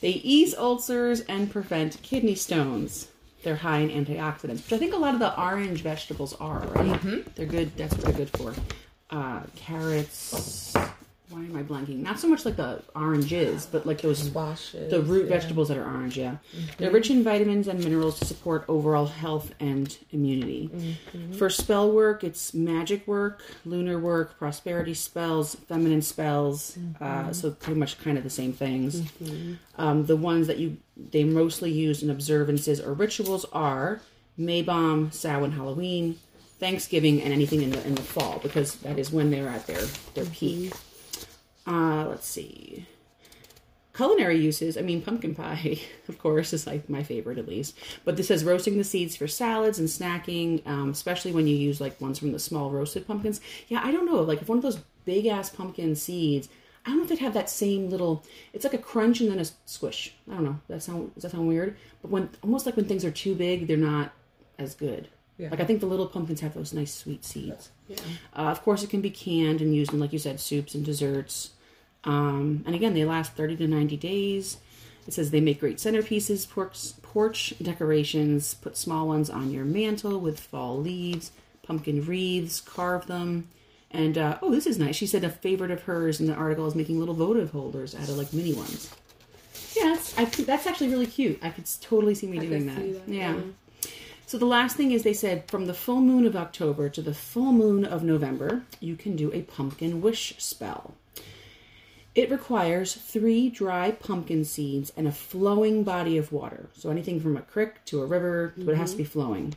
They ease ulcers and prevent kidney stones. They're high in antioxidants, which I think a lot of the orange vegetables are, right? They're good. That's what they're good for. Uh, carrots. Why am I blanking? Not so much like the oranges, but like those Squashes. the root yeah. vegetables that are orange, yeah. Mm-hmm. They're rich in vitamins and minerals to support overall health and immunity. Mm-hmm. For spell work, it's magic work, lunar work, prosperity spells, feminine spells. Uh, mm-hmm. so pretty much kind of the same things. Um, the ones that you they mostly use in observances or rituals are Mabon, Samhain, Halloween, Thanksgiving, and anything in the in the fall because that is when they're at their their peak. Uh, let's see culinary uses, I mean, pumpkin pie, of course, is like my favorite at least. But this says roasting the seeds for salads and snacking, um, especially when you use like ones from the small roasted pumpkins. Yeah, I don't know. Like if one of those big ass pumpkin seeds, I don't know if they'd have that same little. It's like a crunch and then a squish. I don't know. That sound does that sound weird? But when almost like when things are too big, they're not as good. Yeah. Like I think the little pumpkins have those nice sweet seeds. Yeah. Uh, of course, it can be canned and used in, like you said, soups and desserts. Um, and again, they last 30 to 90 days. It says they make great centerpieces, porch, porch decorations, put small ones on your mantle with fall leaves, pumpkin wreaths, carve them. And, uh, oh, this is nice. She said a favorite of hers in the article is making little votive holders out of like mini ones. Yeah, that's, I, that's actually really cute. I could totally see me I doing that. see that, yeah. yeah. So the last thing is they said from the full moon of October to the full moon of November, you can do a pumpkin wish spell. It requires three dry pumpkin seeds and a flowing body of water. So anything from a creek to a river, but it has to be flowing.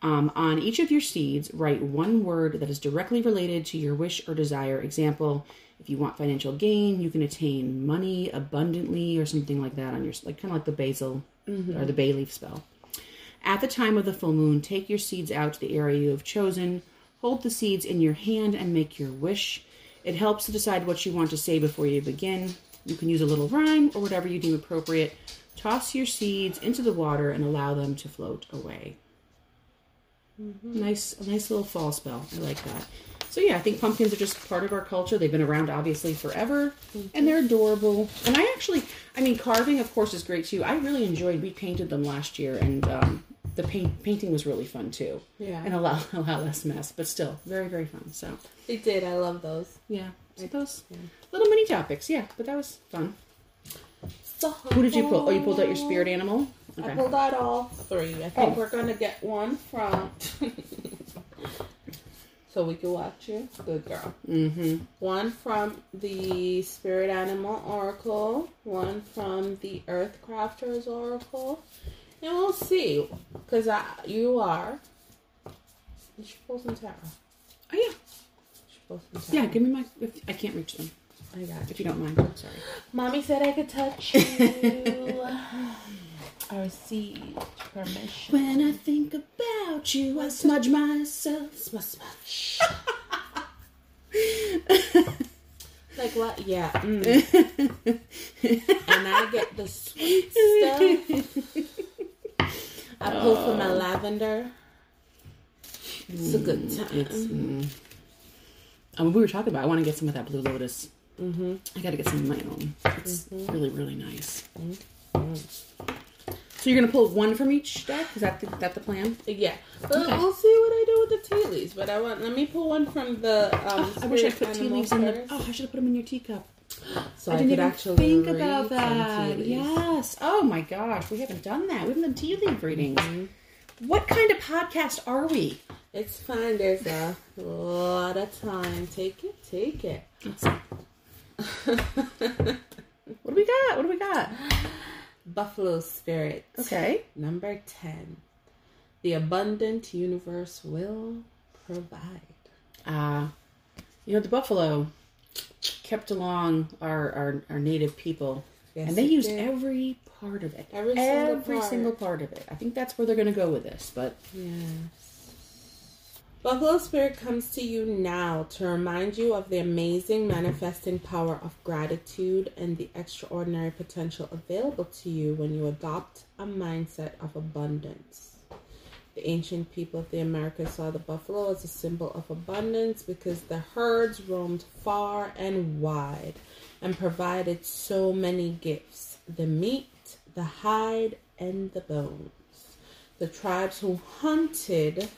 Um, on each of your seeds, write one word that is directly related to your wish or desire. Example: If you want financial gain, you can attain money abundantly, or something like that on your like kind of like the basil or the bay leaf spell. At the time of the full moon, take your seeds out to the area you have chosen. Hold the seeds in your hand and make your wish. It helps to decide what you want to say before you begin. You can use a little rhyme or whatever you deem appropriate. Toss your seeds into the water and allow them to float away. Nice, a nice little fall spell. I like that. So yeah, I think pumpkins are just part of our culture. They've been around obviously forever, and they're adorable. And I actually, I mean, carving of course is great too. I really enjoyed. We painted them last year, and um, the paint painting was really fun too. Yeah. and a lot a lot less mess, but still very very fun. So They did. I love those. yeah, so those little mini topics. Yeah, but that was fun. So Who did you pull? Oh, you pulled out your spirit animal. I pulled out all three. I think Oh. we're gonna get one from. so we can watch you. Good girl. Mm-hmm. One from the Spirit Animal Oracle. One from the Earth Crafters Oracle. And we'll see. Because I, you are. You should pull some tarot. Oh yeah, You should pull some yeah. Give me my. If, I can't reach them. I got If you don't mind, I'm sorry. Mommy said I could touch you. I received permission. When I think about you, I smudge myself. Smudge, smudge. like what? Yeah. mm. and I get the sweet stuff. I pull for my lavender. It's a good time. It's. Mm. Um, we were talking about. I want to get some of that blue lotus. Mm-hmm. I got to get some of my own. It's really, really nice. Mm-hmm. So you're gonna pull one from each deck? Is that the, that the plan? Yeah, but Okay. we'll see what I do with the tea leaves. But I want let me pull one from the. Um, Oh, I wish I put tea leaves in the. Oh, I should have put them in your teacup. So I I, didn't could even actually think about that. Yes. Oh my gosh, we haven't done that. We haven't done tea leaf readings. Mm-hmm. What kind of podcast are we? It's fine. There's a lot of time. Take it. Take it. What do we got? What do we got? Buffalo spirit. Okay. Number 10. The abundant universe will provide. Uh, you know, the buffalo kept along our, our, our native people, Yes, and they used did. every part of it. Every single every part. single part of it. I think that's where they're going to go with this, but Yes. Buffalo Spirit comes to you now to remind you of the amazing manifesting power of gratitude and the extraordinary potential available to you when you adopt a mindset of abundance. The ancient people of the Americas saw the buffalo as a symbol of abundance because the herds roamed far and wide and provided so many gifts the meat, the hide, and the bones. The tribes who hunted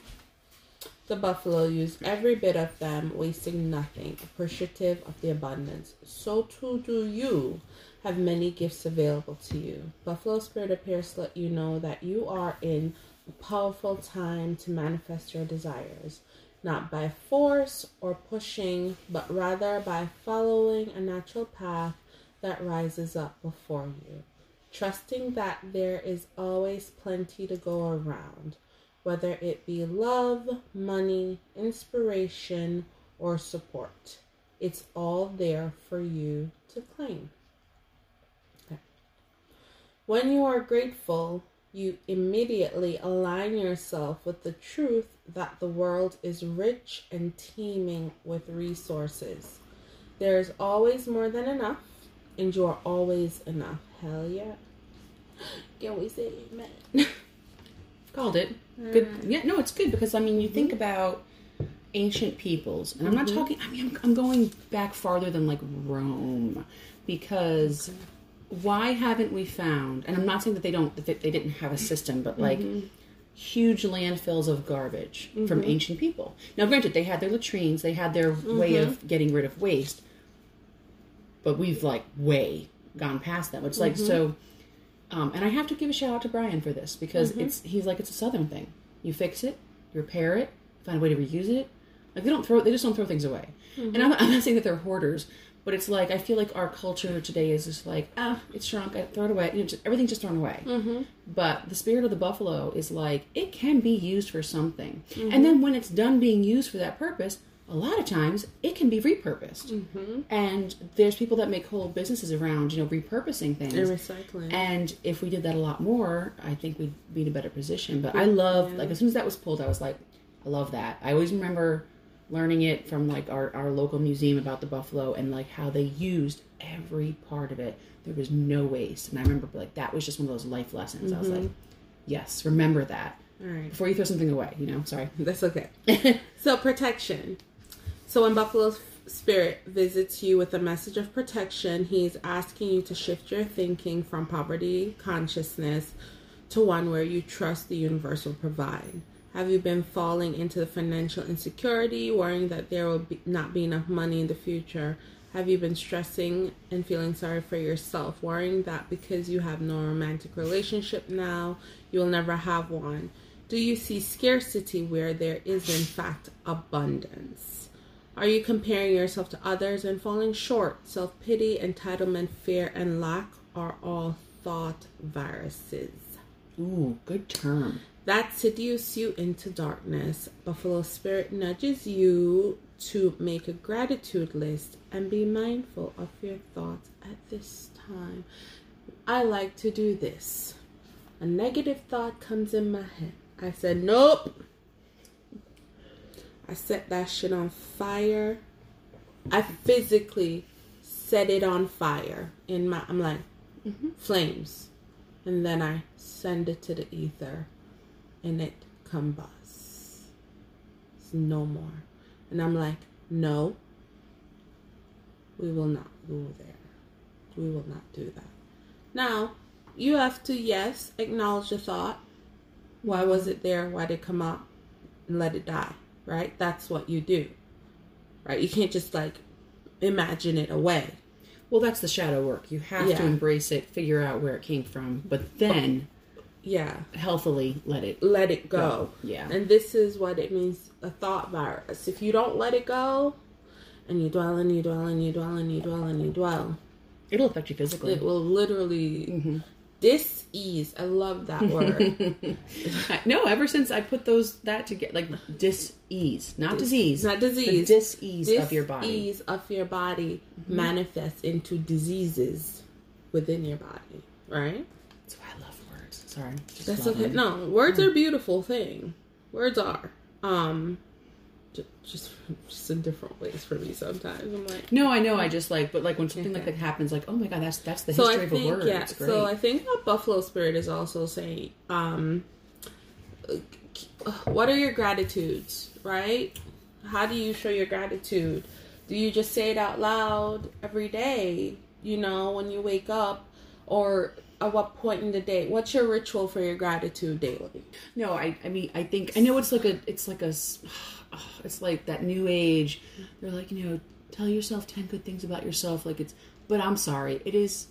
the buffalo used every bit of them, wasting nothing, appreciative of the abundance. So too do you have many gifts available to you. Buffalo Spirit appears to let you know that you are in powerful time to manifest your desires, not by force or pushing, but rather by following a natural path that rises up before you trusting that there is always plenty to go around, whether it be love, money, inspiration, or support. It's all there for you to claim. Okay. When you are grateful, you immediately align yourself with the truth that the world is rich and teeming with resources. There is always more than enough, and you are always enough. Hell yeah. Can we say amen? called it. Good. Mm. Yeah, no, it's good because I mean, you think mm-hmm. about ancient peoples, and I'm not mm-hmm. talking. I mean, I'm, I'm going back farther than like Rome, because why haven't we found? And I'm not saying that they don't, that they didn't have a system, but like mm-hmm. huge landfills of garbage from mm-hmm. ancient people. Now, granted, they had their latrines, they had their way mm-hmm. of getting rid of waste, but we've like way gone past them. It's like so. Um, and I have to give a shout out to Brian for this because it's he's like it's a southern thing. You fix it, you repair it, find a way to reuse it. Like they don't throw, they just don't throw things away. And I'm, I'm not saying that they're hoarders, but it's like I feel like our culture today is just like ah, it's shrunk, I eh, throw it away. You know, just, everything's just thrown away. Mm-hmm. But the spirit of the buffalo is like it can be used for something, mm-hmm. and then when it's done being used for that purpose, a lot of times it can be repurposed. Mm-hmm. And there's people that make whole businesses around you know repurposing things. And recycling. And if we did that a lot more, I think we'd be in a better position. But I love, like, as soon as that was pulled, I was like, I love that. I always remember learning it from, like, our, our local museum about the buffalo and, like, how they used every part of it. There was no waste. And I remember, like, that was just one of those life lessons. I was like, mm-hmm. yes, remember that All right. before you throw something away, you know? Sorry. That's okay. so protection. So when Buffalo's spirit visits you with a message of protection, he's asking you to shift your thinking from poverty consciousness to one where you trust the universe will provide. Have you been falling into the financial insecurity, worrying that there will be, not be enough money in the future? Have you been stressing and feeling sorry for yourself, worrying that because you have no romantic relationship now, you will never have one? Do you see scarcity where there is, in fact, abundance? Are you comparing yourself to others and falling short? Self pity, entitlement, fear, and lack are all thought viruses. Ooh, good term. that seduce you into darkness. Buffalo Spirit nudges you to make a gratitude list and be mindful of your thoughts at this time. I like to do this. A negative thought comes in my head. I said, Nope. I set that shit on fire. I physically set it on fire in my I'm like mm-hmm. flames. And then I send it to the ether and it combusts. It's no more. And I'm like, no, we will not go there. We will not do that. Now, you have to, yes, acknowledge the thought. Why was it there? Why did it come up? And let it die, right? That's what you do, right? You can't just like imagine it away. Well, that's the shadow work. You have Yeah. to embrace it, figure out where it came from, but then Yeah. healthily let it. let it go. Go, yeah. And this is what it means a thought virus. If you don't let it go and you dwell and you dwell and you dwell and you dwell and you dwell, It'll affect you physically. it will literally Mm-hmm. Dis-ease. I love that word. no, ever since I put those that together, like dis-ease, not disease, not disease. dis-ease of your body. Mm-hmm. Dis-ease of your body manifests into diseases within your body, right? That's why I love words. Sorry, That's okay. them. No, words are a beautiful thing. Words are. Um ju- just just in different ways for me sometimes. I'm like No, I know. I just like, but like when something like that happens, like, oh my god, that's that's the so history I of a think word. yeah. So I think what Buffalo Spirit is also saying, um, uh, what are your gratitudes, right? How do you show your gratitude? Do you just say it out loud every day? You know, when you wake up, or at what point in the day? What's your ritual for your gratitude daily? No, I, I mean, I think I know it's like a, it's like a it's like that new age. They're like, you know, tell yourself ten good things about yourself. Like it's, but I'm sorry, it is.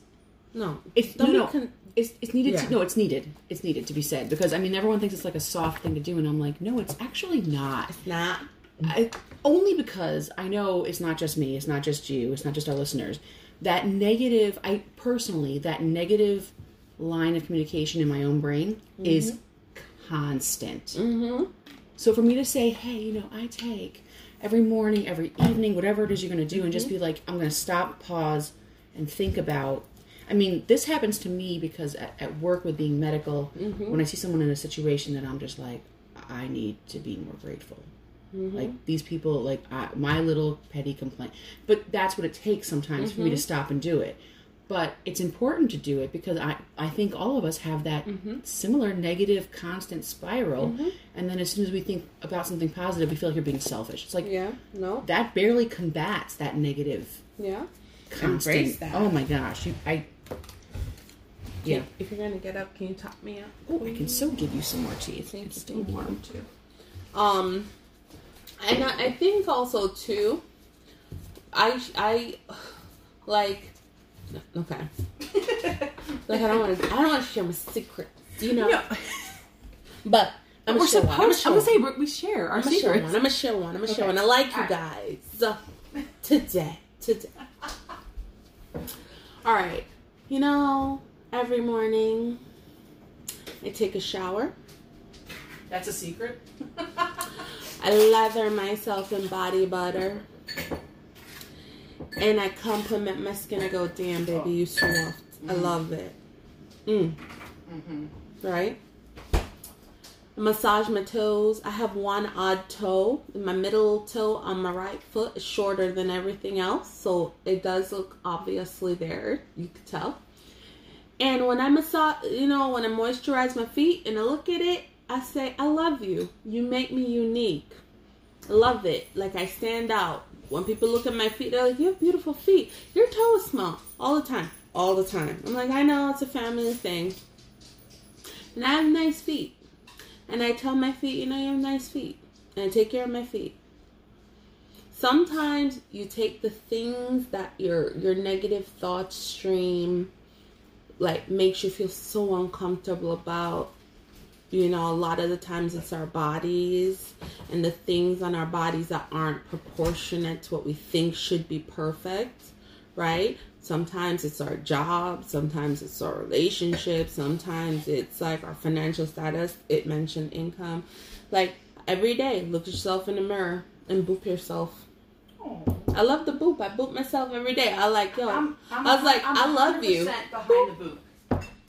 No, It's no, no. con- it's it's needed Yeah. to no, it's needed. It's needed to be said because I mean, everyone thinks it's like a soft thing to do, and I'm like, no, it's actually not. It's not. I, only because I know it's not just me, it's not just you, it's not just our listeners. That negative, I personally, that negative line of communication in my own brain is mm-hmm. constant. Mm-hmm. So for me to say, hey, you know, I take every morning, every evening, whatever it is you're going to do, and just mm-hmm. be like, I'm going to stop, pause, and think about. I mean, this happens to me because at, at work with being medical, mm-hmm. when I see someone in a situation that I'm just like, I need to be more grateful. Like mm-hmm. these people, like I, my little petty complaint. But that's what it takes sometimes for me to mm-hmm. stop and do it. But it's important to do it because I, I think all of us have that mm-hmm. similar negative constant spiral. And then as soon as we think about something positive, we feel like you're being selfish. It's like Yeah. No. that barely combats that negative Yeah. constant. Embrace that. Oh my gosh. You, I, yeah. If you're gonna get up, can you top me up? Oh, I can so give you some more tea. Thank It's you, still warm too. Um, and I, I think also too, I I like okay. like I don't want to I don't want to share my secrets, you know. No. But I'm We're gonna share one. I'm supposed. gonna I'm gonna say we- share our I'm gonna share secrets. one. I'm gonna share one. I'm gonna share one. I like you guys. So, today, today. All right. You know, every morning I take a shower. That's a secret. I lather myself in body butter. And I compliment my skin. I go, damn, baby, you soft. I love it. Mm. Right? I massage my toes. I have one odd toe. My middle toe on my right foot is shorter than everything else. So it does look obviously there. You could tell. And when I massage, you know, when I moisturize my feet and I look at it, I say, I love you. You make me unique. I love it. Like I stand out. When people look at my feet, they're like, You have beautiful feet. Your toe is small all the time. All the time. I'm like, I know it's a family thing. And I have nice feet. And I tell my feet, you know, you have nice feet. And I take care of my feet. Sometimes you take the things that your your negative thought stream like makes you feel so uncomfortable about you know a lot of the times it's our bodies and the things on our bodies that aren't proportionate to what we think should be perfect right Sometimes it's our job, sometimes it's our relationship, sometimes it's like our financial status. It mentioned income. Like every day, look yourself in the mirror and boop yourself. I love the boop. I boop myself every day. I like yo. I'm, I'm, I was like, I'm I love you. 100% behind the boot.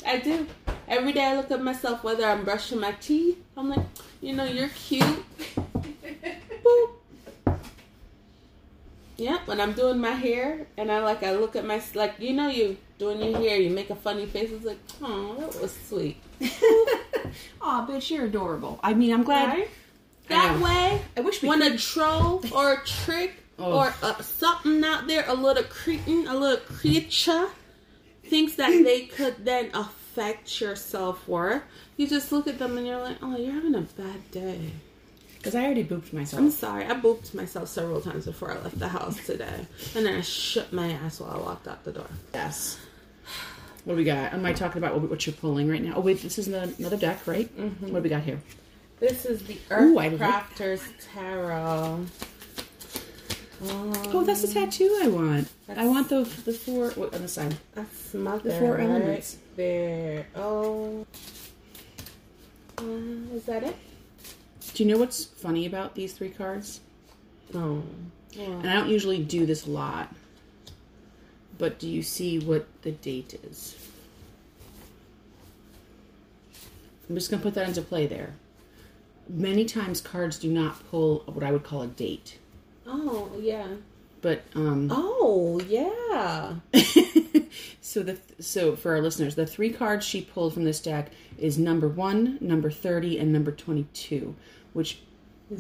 I do. Every day I look at myself, whether I'm brushing my teeth. I'm like, you know, you're cute. Boop. Yeah, when I'm doing my hair and I like, I look at my like, you know, you doing your hair, you make a funny face. It's like, oh, that was sweet. Aw, bitch, you're adorable. I mean, I'm glad. Right? That know. way, I wish we when could. a troll or a trick Oh. or uh, something out there, a little cretin, a little creature, thinks that they could then affect your self worth, you just look at them and you're like, oh, you're having a bad day. Because I already booped myself. I'm sorry. I booped myself several times before I left the house today, and then I shook my ass while I walked out the door. Yes. What do we got? Am I talking about what, you're pulling right now? Oh, wait, this is the, another deck, right? Mm-hmm. What do we got here? This is the Ooh, I Earth like Crafters Tarot. Oh, that's the tattoo I want. I want the the four what, on the side. That's mother. The four right elements. there. Oh, uh, is that it? Do you know what's funny about these three cards? No. And I don't usually do this a lot. But do you see what the date is? I'm just going to put that into play there. Many times cards do not pull what I would call a date. Oh yeah. But um Oh yeah. so the so for our listeners, the three cards she pulled from this deck is number 1, number 30 and number 22, which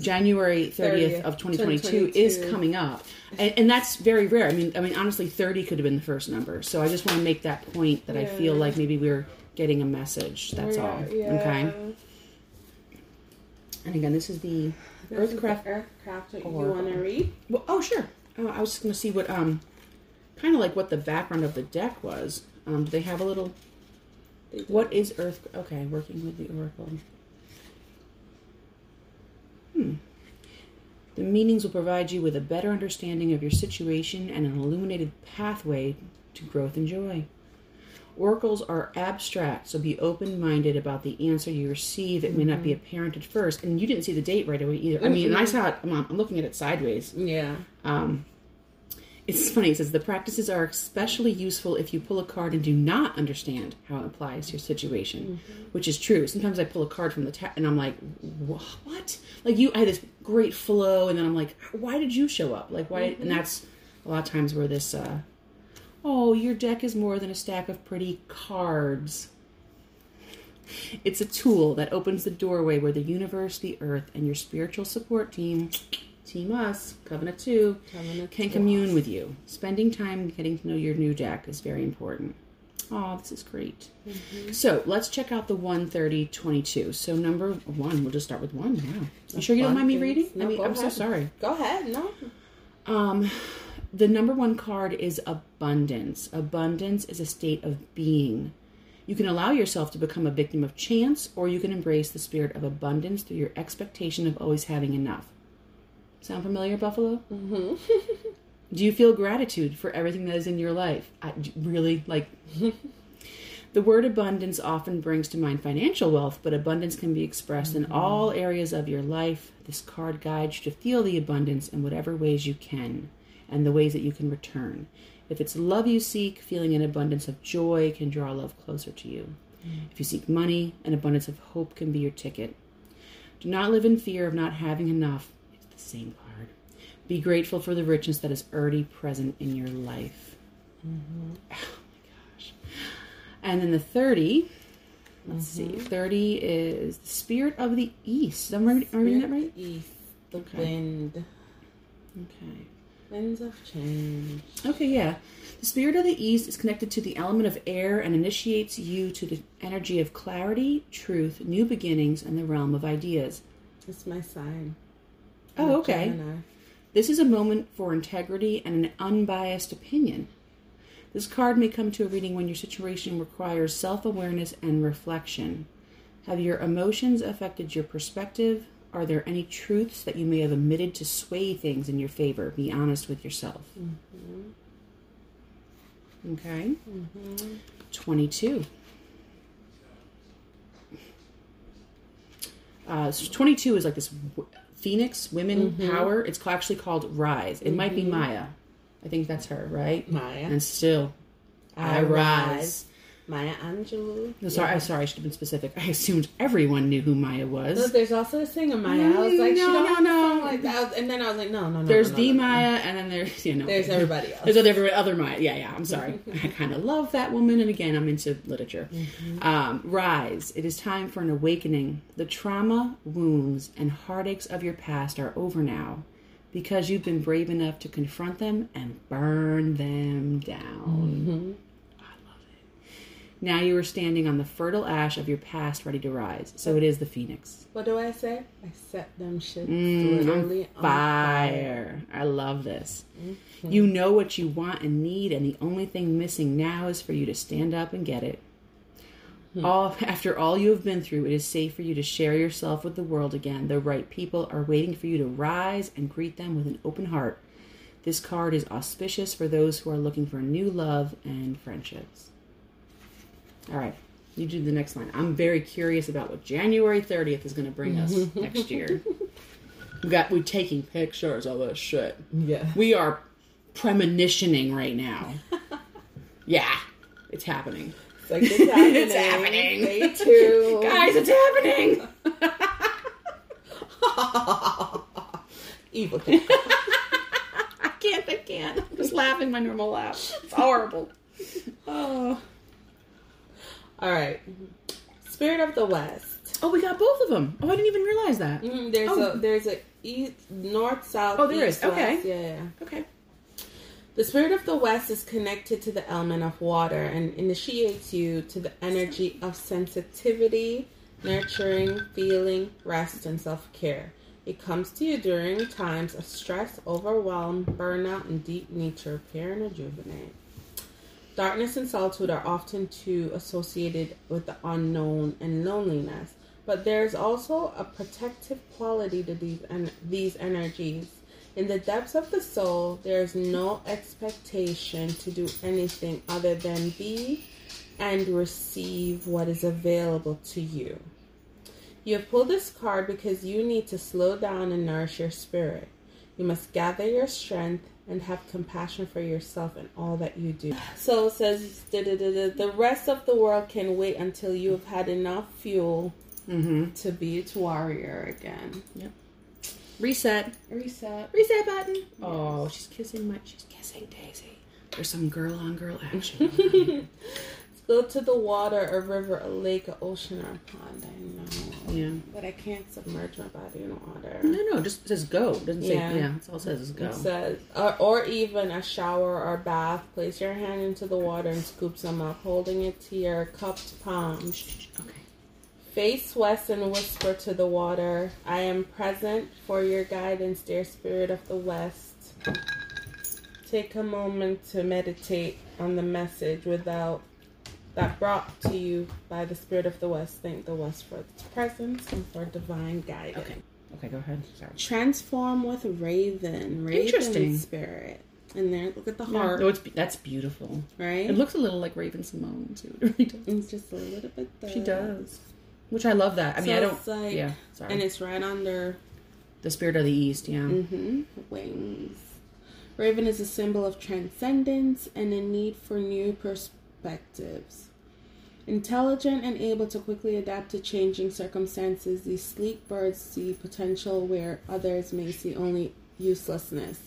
January 30th, 30th of 2022, 2022. is coming up. And, and that's very rare. I mean, I mean honestly 30 could have been the first number. So I just want to make that point that I feel like maybe we're getting a message. That's all. Okay. And again, this is the Earthcraft Earthcraft. You want to read? Well, oh sure. Oh, I was just going to see what um, kind of like what the background of the deck was. Um, do they have a little? What is Earth? Okay, working with the Oracle. Hmm. The meanings will provide you with a better understanding of your situation and an illuminated pathway to growth and joy. Oracles are abstract, so be open minded about the answer you receive. It may not be apparent at first, and you didn't see the date right away either. I mean, and I saw it. I'm, I'm looking at it sideways. Yeah. Um, it's funny. It says the practices are especially useful if you pull a card and do not understand how it applies to your situation, which is true. Sometimes I pull a card from the deck and I'm like, "What?" Like you, I had this great flow, and then I'm like, "Why did you show up?" Like why? And that's a lot of times where this. Uh, oh, your deck is more than a stack of pretty cards. It's a tool that opens the doorway where the universe, the earth, and your spiritual support team, Team Us, Covenant 2, Covenant can commune with you. Spending time getting to know your new deck is very important. Oh, this is great. So let's check out the 13022. So number one, we'll just start with one now. You sure you don't mind me reading? No, I mean, I'm so sorry. Go ahead. No. Um, the number one card is abundance. Abundance is a state of being. You can allow yourself to become a victim of chance, or you can embrace the spirit of abundance through your expectation of always having enough. Sound familiar, Buffalo? Mm-hmm. Do you feel gratitude for everything that is in your life? I, really, like, the word abundance often brings to mind financial wealth, but abundance can be expressed in all areas of your life. This card guides you to feel the abundance in whatever ways you can and the ways that you can return. If it's love you seek, feeling an abundance of joy can draw love closer to you. Mm. If you seek money, an abundance of hope can be your ticket. Do not live in fear of not having enough. It's the same card. Be grateful for the richness that is already present in your life. Mm-hmm. Oh my gosh. And then the 30, let's see, mm-hmm. 30 is the spirit of the east. Am I, am I reading that right? East, the Okay. wind, Okay. Winds of change. Okay, yeah. The spirit of the east is connected to the element of air and initiates you to the energy of clarity, truth, new beginnings, and the realm of ideas. It's my sign. Oh, I'm okay. Gemini. This is a moment for integrity and an unbiased opinion. This card may come to a reading when your situation requires self awareness and reflection. Have your emotions affected your perspective? Are there any truths that you may have omitted to sway things in your favor? Be honest with yourself. Mm-hmm. Okay. Mm-hmm. 22. Uh, so 22 is like this w- phoenix women mm-hmm. power. It's actually called Rise. It might be Maya. I think that's her, right? Maya. And still, I, rise. Maya Angelou. No, sorry, I'm sorry. I should have been specific. I assumed everyone knew who Maya was. No, there's also a of Maya. I was like, No, no, no. like that. And then I was like, no, no, no. There's no, the no, no, no. Maya, and then there's you know There's everybody else. There's other other Maya. Yeah, yeah. I'm sorry. I kind of love that woman, and again, I'm into literature. Um, rise. It is time for an awakening. The trauma, wounds, and heartaches of your past are over now, because you've been brave enough to confront them and burn them down. I love it. Now you are standing on the fertile ash of your past, ready to rise. So it is the phoenix. What do I say? I set them shit Mm, literally on fire. I love this. You know what you want and need, and the only thing missing now is for you to stand up and get it. All after all you have been through, it is safe for you to share yourself with the world again. The right people are waiting for you to rise and greet them with an open heart. This card is auspicious for those who are looking for new love and friendships. All right, you do the next line. I'm very curious about what January 30th is going to bring us next year. We got we taking pictures of this shit. Yeah. We are premonitioning right now. yeah, it's happening. It's like it's happening. It's happening. Stay tuned. Guys, it's happening. Evil. I can't. I can't. I'm just laughing my normal laugh. It's horrible. Oh. All right. Spirit of the West. Oh, we got both of them. Oh, I didn't even realize that. Mm, there's Oh. a there's a east north south. Oh, there east, is. Okay. west. Yeah, yeah. Okay. The spirit of the West is connected to the element of water and initiates you to the energy of sensitivity, nurturing, feeling, rest, and self care. It comes to you during times of stress, overwhelm, burnout, and deep need to repair and rejuvenate. Darkness and solitude are often too associated with the unknown and loneliness, but there's also a protective quality to these en- these energies. In the depths of the soul, there is no expectation to do anything other than be and receive what is available to you. You have pulled this card because you need to slow down and nourish your spirit. You must gather your strength and have compassion for yourself and all that you do. So it says the rest of the world can wait until you have had enough fuel Mm-hmm. to be its warrior again. Yep. Reset. Reset. Reset button. Oh, she's kissing my. She's kissing Daisy. There's some girl on girl action. Go to the water, a river, a lake, an ocean, or a pond. I know. yeah. But I can't submerge my body in water. No, no, just says go. It doesn't say Yeah. yeah. All it says is go. It says, or, or even a shower or bath. Place your hand into the water and scoop some up, holding it to your cupped palms. Okay. Face west and whisper to the water, I am present for your guidance, dear spirit of the west. Take a moment to meditate on the message without that brought to you by the spirit of the west. Thank the west for its presence and for divine guidance. Okay. Okay, go ahead. Sorry. Transform with Raven. Raven Interesting. spirit. And there, look at the heart, No, it's that's beautiful. right? It looks a little like Raven-Symoné too. It really does. it's just a little bit there. She does. Which I love that. I mean, I don't. it's like- yeah. Sorry. And it's right under the spirit of the East. Yeah. hmm wings. Raven is a symbol of transcendence and a need for new perspectives. Intelligent and able to quickly adapt to changing circumstances, these sleek birds see potential where others may see only uselessness.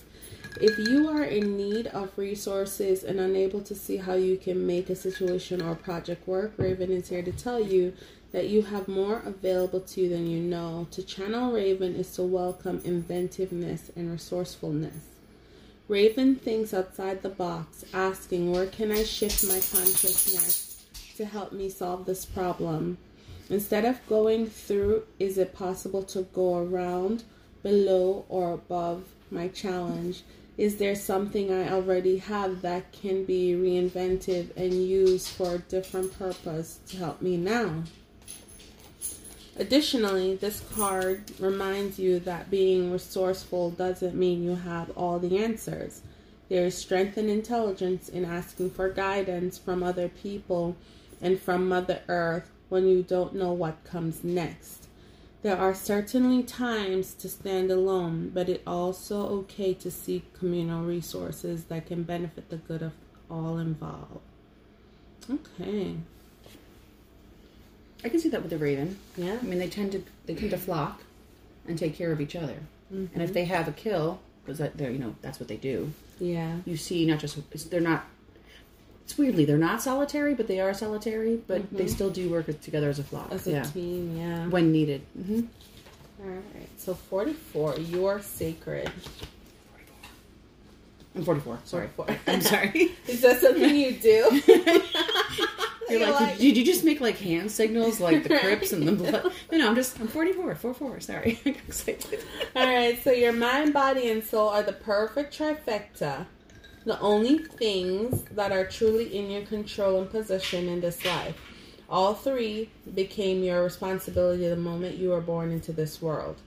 If you are in need of resources and unable to see how you can make a situation or project work, Raven is here to tell you that you have more available to you than you know. To channel Raven is to welcome inventiveness and resourcefulness. Raven thinks outside the box, asking, Where can I shift my consciousness to help me solve this problem? Instead of going through, is it possible to go around, below, or above my challenge? Is there something I already have that can be reinvented and used for a different purpose to help me now? Additionally, this card reminds you that being resourceful doesn't mean you have all the answers. There is strength and intelligence in asking for guidance from other people and from Mother Earth when you don't know what comes next. There are certainly times to stand alone, but it's also okay to seek communal resources that can benefit the good of all involved. Okay. I can see that with the raven. Yeah. I mean, they tend to they tend to flock and take care of each other. And if they have a kill, because that they're you know that's what they do. Yeah. You see, not just they're not. It's weirdly they're not solitary, but they are solitary. But they still do work together as a flock. As a yeah, team, yeah. when needed. hmm All right. So 44, you're sacred. I'm 44. Sorry, 44. I'm sorry. Is that something you do? You're like, did you just make like hand signals like the Crips and the blood? No, no, I'm just I'm 44, 44. Sorry, I got excited. All right, so your mind, body, and soul are the perfect trifecta. The only things that are truly in your control and possession in this life. All three became your responsibility the moment you were born into this world.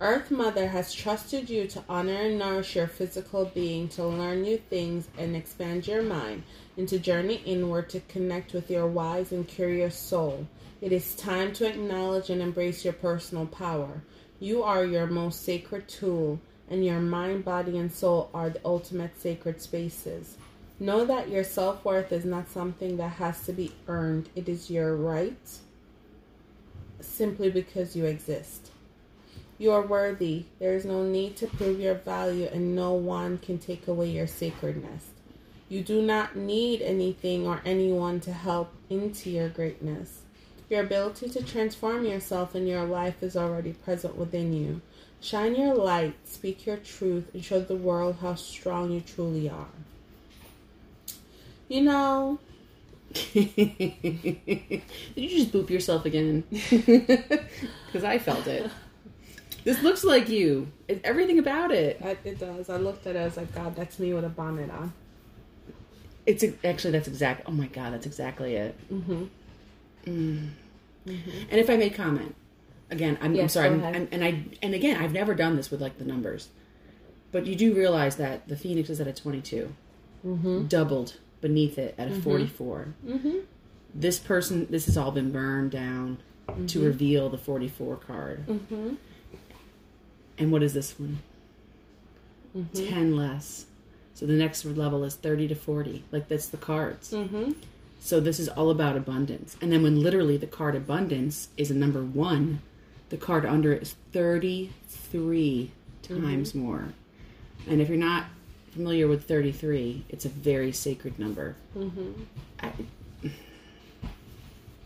Earth Mother has trusted you to honor and nourish your physical being, to learn new things and expand your mind, and to journey inward to connect with your wise and curious soul. It is time to acknowledge and embrace your personal power. You are your most sacred tool, and your mind, body, and soul are the ultimate sacred spaces. Know that your self worth is not something that has to be earned, it is your right simply because you exist. You are worthy. There is no need to prove your value, and no one can take away your sacredness. You do not need anything or anyone to help into your greatness. Your ability to transform yourself and your life is already present within you. Shine your light, speak your truth, and show the world how strong you truly are. You know, Did you just boop yourself again? Because I felt it. This looks like you. It, everything about it. it it does. I looked at it, I was like, God, that's me with a bonnet on. It's actually that's exact. Oh my god, that's exactly it. Mm-hmm. Mm. And if I may comment, again, I'm, I'm sorry, I'm. I'm, and I and again, I've never done this with like the numbers, but you do realize that the Phoenix is at a 22, Mm-hmm. doubled beneath it at a 44. Mm-hmm. This person, this has all been burned down to reveal the 44 card. Mm-hmm. And what is this one? Mm-hmm. 10 less. So the next level is 30 to 40. Like that's the cards. Mm-hmm. So this is all about abundance. And then when literally the card abundance is a number one, the card under it is 33 times more. And if you're not familiar with 33, it's a very sacred number. Mm-hmm. I,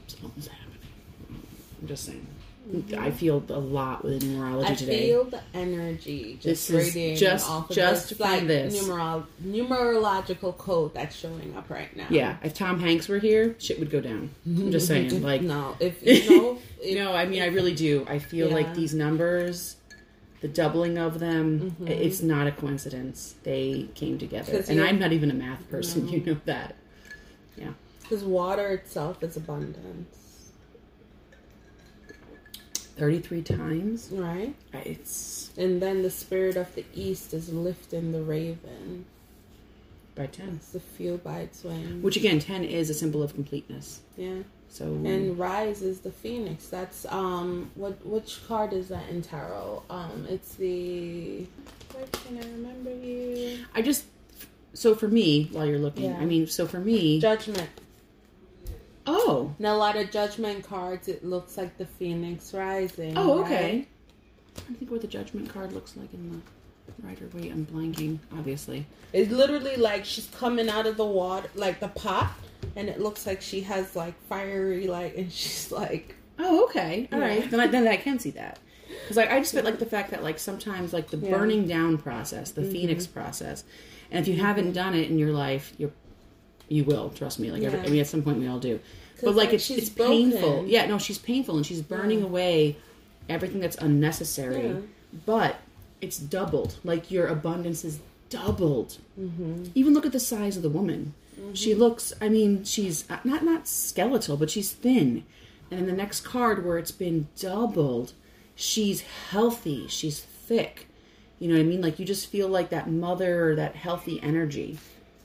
something's happening. I'm just saying. I feel a lot with numerology I today. I feel the energy just This is radiating just- off of just this, from like this. numerological code that's showing up right now. yeah, if Tom Hanks were here, shit would go down. I'm just saying. Like, no, if you know, if, no, I mean, I really do. I feel Yeah. like these numbers, the doubling of them, Mhm. it's not a coincidence. They came together And I'm not even a math person. No. You know that. Yeah because water itself is abundance, 33 times. right? It's And then the spirit of the east is lifting the raven. by 10. It's the fuel by its wings. Which, again, 10 is a symbol of completeness. yeah. So, And rise is the phoenix. That's um what which card is that in tarot? Um it's the where can I remember you? I just, so for me, while you're looking, Yeah. I mean, so for me, Judgment. Oh, Now a lot of judgment cards it looks like the phoenix rising. oh, right? okay. I think what the judgment card looks like in the Rider Waite, I'm blanking, obviously. It's literally like she's coming out of the water like the pot and it looks like she has like fiery light and she's like Oh, okay. All Yeah. right. Then I, then I can see that. Because like I just feel like the fact that like sometimes like the Yeah. Mm-hmm. burning down process, the phoenix process, and if you haven't done it in your life, you're you will trust me. Like every, I mean, at some point we all do. But like, like, it's it's painful. Yeah, no, she's painful and she's burning Yeah. away everything that's unnecessary. Yeah. But it's doubled. Like your abundance is doubled. mm-hmm. Even look at the size of the woman. She looks. I mean, she's uh, not not skeletal, but she's thin. And in the next card, where it's been doubled, she's healthy. She's thick. You know what I mean? Like you just feel like that mother, that healthy energy.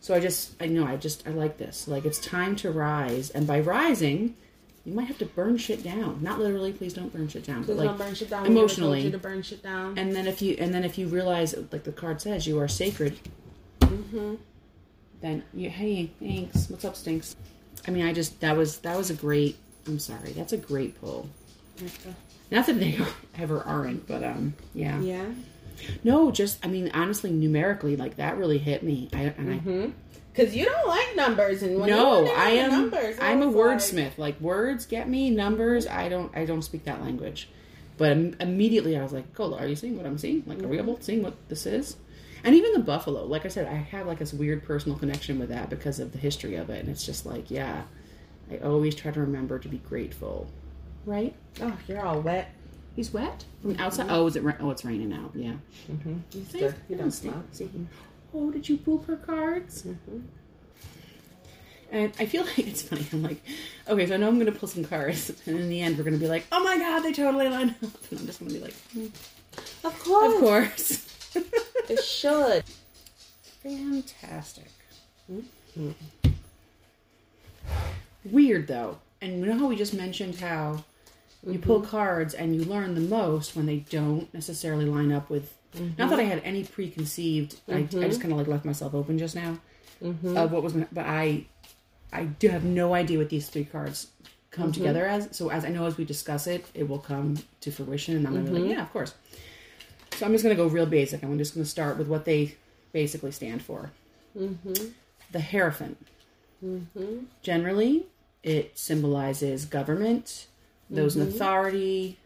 So I just, I know, I just, I like this. Like it's time to rise, and by rising, you might have to burn shit down. Not literally, please don't burn shit down. Please but like burn shit down. We never told emotionally. you to burn shit down. And then if you, and then if you realize, like the card says, you are sacred. Mm-hmm. Then you, hey, thanks. What's up, stinks? I mean, I just that was that was a great. I'm sorry, that's a great pull. Not that they ever aren't, but um, yeah. Yeah. No, just I mean, honestly, numerically, like that really hit me. I and Mm-hmm. Because you don't like numbers, and no, I am. Numbers, I I'm a wordsmith. Like words get me. Numbers, I don't. I don't speak that language. But im- immediately, I was like, "Cola, are you seeing what I'm seeing? Like, are we able to seeing what this is?" And even the buffalo, like I said, I have like this weird personal connection with that because of the history of it, and it's just like, yeah, I always try to remember to be grateful. Right? Oh, you're all wet. He's wet from outside. Oh, is it? Ra- oh, it's raining out. Yeah. Mm-hmm. You, still, you Oh, don't see. Oh, did you poop her cards? Mhm. And I feel like it's funny. I'm like, okay, so I know I'm going to pull some cards, and in the end, we're going to be like, oh my god, they totally line up. And I'm just going to be like, hmm, Of course. of course. It should. Fantastic. Mhm. Weird though. And you know how we just mentioned how you pull Mm-hmm. cards and you learn the most when they don't necessarily line up with. Not that I had any preconceived. I, I just kind of like left myself open just now Mm-hmm. of what was. Gonna, but I, I do have no idea what these three cards come together as. So as I know as we discuss it, it will come to fruition, and I'm gonna be like, yeah, of course. So I'm just gonna go real basic. I'm just gonna start with what they basically stand for. Mm-hmm. The Hierophant. Mm-hmm. Generally, it symbolizes government, those in authority,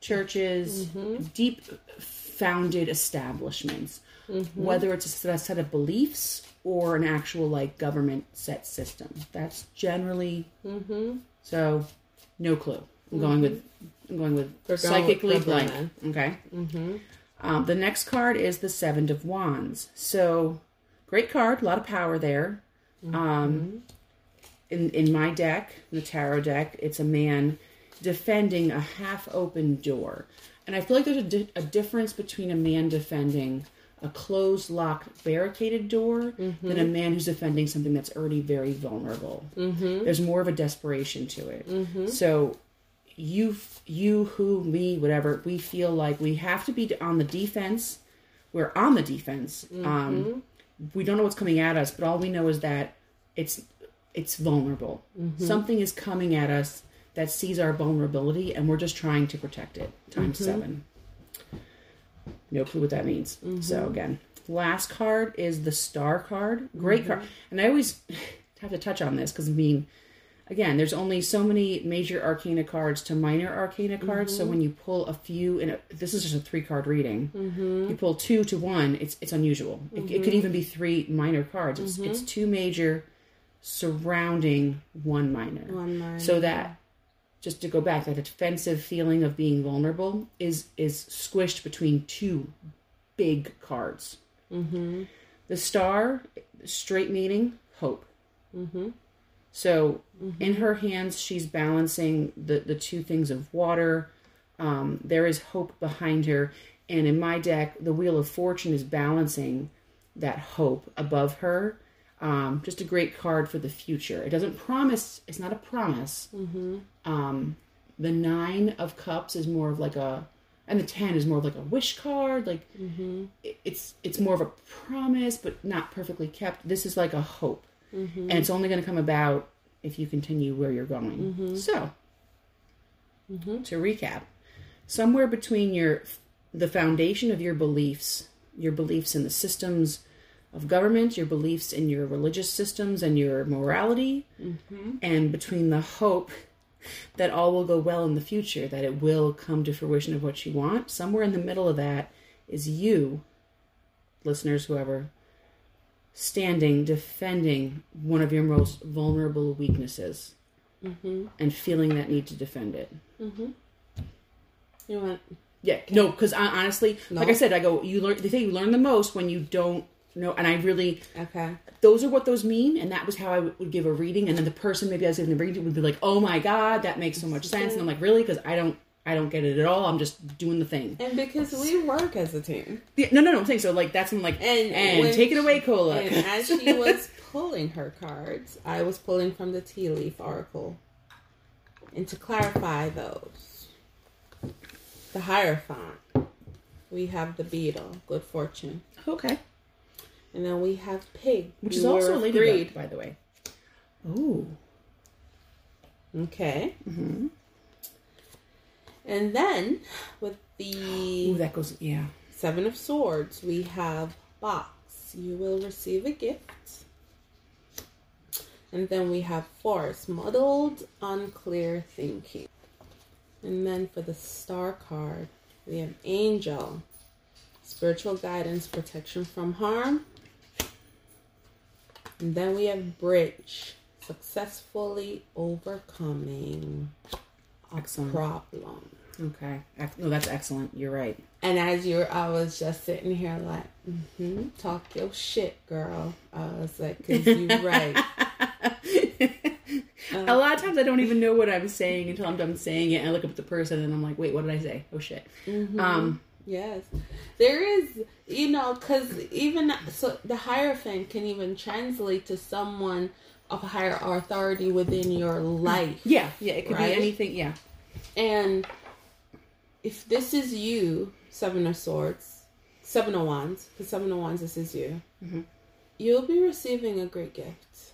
churches, deep founded establishments, whether it's a set- of beliefs or an actual like government set system. That's generally Mm-hmm. so. No clue. I'm going with I'm going with We're going psychically with blank. Okay. Mm-hmm. Um, the next card is the Seven of Wands. So, great card, a lot of power there. Um, in in my deck, the tarot deck, it's a man defending a half-open door, and I feel like there's a, di- a difference between a man defending a closed, locked, barricaded door than a man who's defending something that's already very vulnerable. Mm-hmm. There's more of a desperation to it. So you, you, who, me, whatever, we feel like we have to be on the defense. We're on the defense. Um, we don't know what's coming at us, but all we know is that it's it's vulnerable. Something is coming at us that sees our vulnerability, and we're just trying to protect it. Times mm-hmm. seven. No clue what that means. So mm-hmm. again, last card is the star card. Great card, mm-hmm. and I always have to touch on this because I mean, again, there's only so many major arcana cards to minor arcana cards. So when you pull a few, and this is just a three card reading, you pull two to one. It's it's unusual. It, it could even be three minor cards. It's it's two major surrounding one minor. One minor. So that just to go back, that defensive feeling of being vulnerable is is squished between two big cards. Mm-hmm. The star, straight meaning hope. Mm-hmm. So in her hands, she's balancing the the two things of water. Um, there is hope behind her, and in my deck, the wheel of fortune is balancing that hope above her. Um, just a great card for the future. It doesn't promise. It's not a promise. Mm-hmm. Um, the nine of cups is more of like a, and the ten is more of like a wish card. Like Mm-hmm. it- it's it's more of a promise, but not perfectly kept. This is like a hope, and it's only going to come about if you continue where you're going. So, to recap, somewhere between your the foundation of your beliefs, your beliefs in the systems of government, your beliefs in your religious systems and your morality, and between the hope that all will go well in the future, that it will come to fruition of what you want. Somewhere in the middle of that is you, listeners, whoever, standing, defending one of your most vulnerable weaknesses Mm-hmm. and feeling that need to defend it. Mm-hmm. You want Yeah, no, because honestly, No? like I said, I go, you learn, they say you learn the most when you don't know, and I really, okay. those are what those mean, and that was how I would give a reading, and then the person maybe I was giving the reading would be like, oh my god, that makes so much sense, and I'm like, really? Because I don't, I don't get it at all. I'm just doing the thing. And because we work as a team. Yeah, no, no, no. I'm saying so. Like that's when like And and, take it away, Cola. And as she was pulling her cards, I was pulling from the tea leaf oracle. And to clarify those, the Hierophant, we have the beetle, good fortune. okay, And then we have pig, which is also a of ladybug, greed. by the way. Oh, Okay. mm-hmm. And then with Ooh, the that goes. Yeah. Seven of Swords, we have box. You will receive a gift. And then we have force, muddled, unclear thinking. And then for the star card, we have angel, spiritual guidance, protection from harm. And then we have bridge, successfully overcoming a problem. Okay. No, that's excellent. You're right. And as you were, I was just sitting here like, mm-hmm, talk your shit, girl. I was like, cause you're right. a lot of times I don't even know what I'm saying until I'm done saying it. And I look up at the person and I'm like, wait, what did I say? Oh shit. Um, Yes, there is, you know, cause even so, the hierophant can even translate to someone of higher authority within your life. yeah, yeah. It could Right? be anything. Yeah. And if this is you, Seven of Swords, Seven of Wands, because Seven of Wands, this is you, Mhm. you'll be receiving a great gift.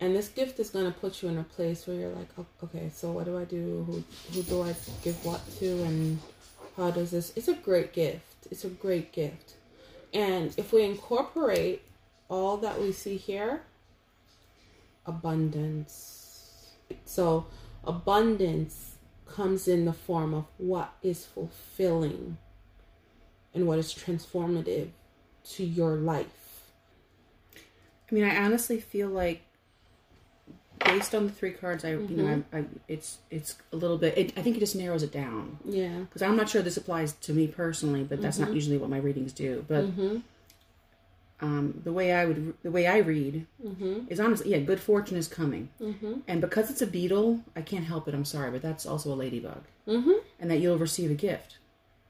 And this gift is going to put you in a place where you're like, oh, okay, so what do I do? Who, who do I give what to? And how does this? It's a great gift. It's a great gift. And if we incorporate all that we see here, abundance. So, abundance comes in the form of what is fulfilling and what is transformative to your life. I mean, I honestly feel like, based on the three cards, I you know, I, I it's it's a little bit. It, I think it just narrows it down Yeah. because I'm not sure this applies to me personally, but that's not usually what my readings do. But Mm-hmm. um, the way I would the way I read Mm-hmm. is honestly, yeah, good fortune is coming, Mm-hmm. and because it's a beetle, I can't help it. I'm sorry, but that's also a ladybug, Mm-hmm. and that you'll receive a gift.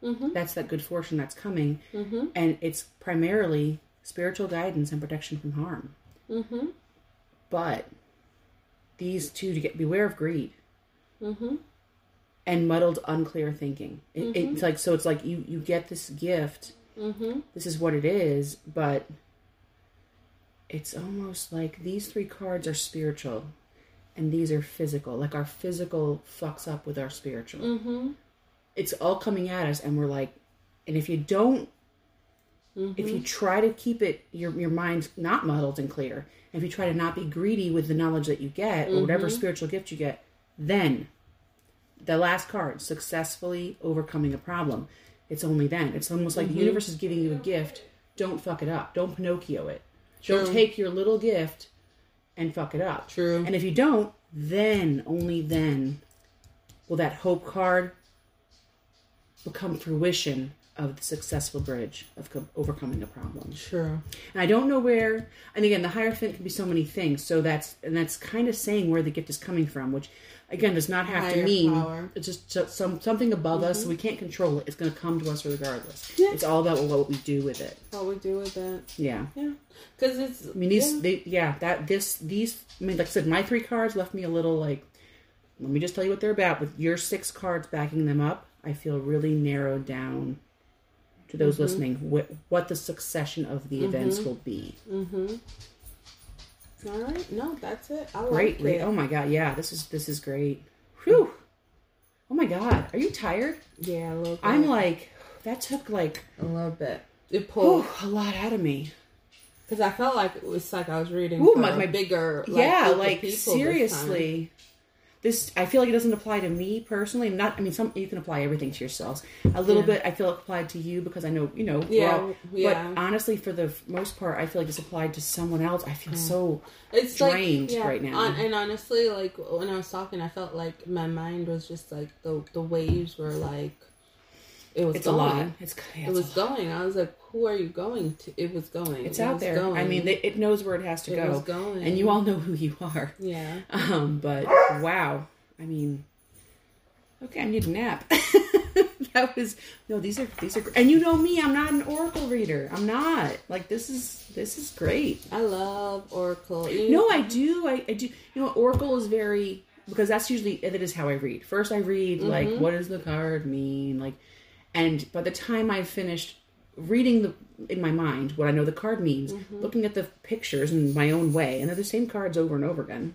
Mm-hmm. That's that good fortune that's coming, Mm-hmm. and it's primarily spiritual guidance and protection from harm. Mm-hmm. But these two to get beware of greed Mm-hmm. and muddled, unclear thinking. It, It's like so. It's like you you get this gift. Mm-hmm. This is what it is, but it's almost like these three cards are spiritual, and these are physical. Like our physical fucks up with our spiritual. Mm-hmm. It's all coming at us, and we're like, and if you don't if you mm-hmm. try to keep it your your mind not muddled and clear, if you try to not be greedy with the knowledge that you get or whatever mm-hmm. spiritual gift you get, then the last card, successfully overcoming a problem. It's only then. It's almost like the mm-hmm. universe is giving you a gift. Don't fuck it up. Don't Pinocchio it. Don't take your little gift and fuck it up. True. And if you don't, then only then will that hope card become fruition of the successful bridge of co- overcoming a problem. Sure. And I don't know where. And again, the hierophant can be so many things. So that's and that's kind of saying where the gift is coming from, which again does not have to mean power. Mm-hmm. it's just some something above us. So we can't control it. It's going to come to us regardless. Yeah. It's all about what we do with it. What we do with that? Yeah. Yeah. Because it's. I mean these yeah. they yeah that this these I mean like I said my three cards left me a little like let me just tell you what they're about with your six cards backing them up I feel really narrowed down to those Mm-hmm. listening what what the succession of the events will be Mm-hmm. All right. No, that's it. I great like it. oh my god yeah this is this is great whew oh my god are you tired Yeah, a little bit. I'm like that took like a little bit. It pulled whew, a lot out of me because I felt like it was like I was reading Ooh, my- my- bigger. Like, yeah like people this time. seriously this i feel like it doesn't apply to me personally not i mean some you can apply everything to yourselves a little Yeah. bit i feel it applied to you because i know you know Yeah, all- yeah. but honestly for the most part i feel like it's applied to someone else i feel so It's drained like, yeah, right now. hon- and honestly, like when I was talking, I felt like my mind was just like the the waves were like it was it's a going. lot it's, yeah, It was going. I was like, "Who are you going to?" It was going. it's It out there Going. i mean they, it knows where it has to It go was going. and you all know who you are yeah. um but wow i mean Okay, I need a nap. that was no. These are these are, and you know me. I'm not an Oracle reader. I'm not. Like this is this is great. I love Oracle. You- No, I do. I, I do. You know, Oracle is very because that's usually that is how I read. First, I read like what does the card mean, like, and by the time I've finished reading the in my mind what I know the card means, looking at the pictures in my own way, and they're the same cards over and over again.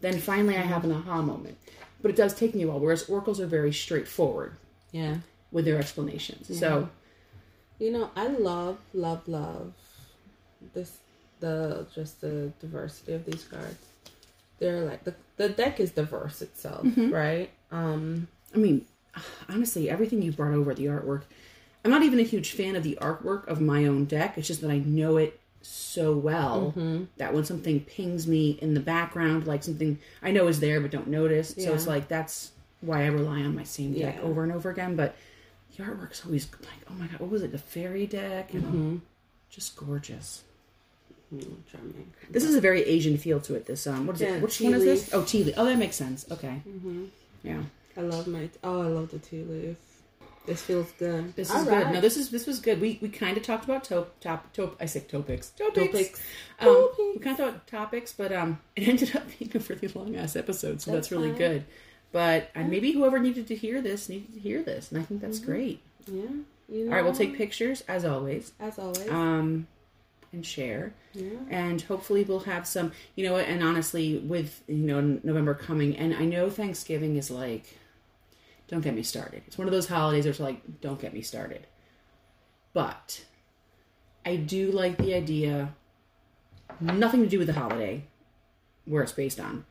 Then finally, I have an aha moment. But it does take me a while. Whereas oracles are very straightforward yeah. with their explanations. So You know, I love, love, love this the just the diversity of these cards. They're like the the deck is diverse itself, right? Um I mean, honestly, everything you brought over the artwork. I'm not even a huge fan of the artwork of my own deck. It's just that I know it so well that when something pings me in the background, like something I know is there but don't notice, so it's like that's why I rely on my same deck Yeah. over and over again. But the artwork's always like, oh my god, what was it? The fairy deck, and just gorgeous. mm, charming. This is a very Asian feel to it. This um, what is Yeah, it? Which one is this? Oh, tea leaf. Oh, that makes sense. Okay. Yeah. I love my oh I love the tea leaf. This feels good. This All is right. good. No, this is this was good. We we kind of talked about top top top. I said topics. Topics. Topics. Um, we kind of talked about topics, but um, it ended up being a really long ass episode, so that's, That's really good. But uh, maybe whoever needed to hear this needed to hear this, and I think that's great. yeah. You know, All right, we'll take pictures as always, as always. um, and share, yeah. and hopefully we'll have some. You know, and honestly, with you know November coming, and I know Thanksgiving is like. Don't get me started. It's one of those holidays where it's like, don't get me started. But I do like the idea, nothing to do with the holiday, where it's based on,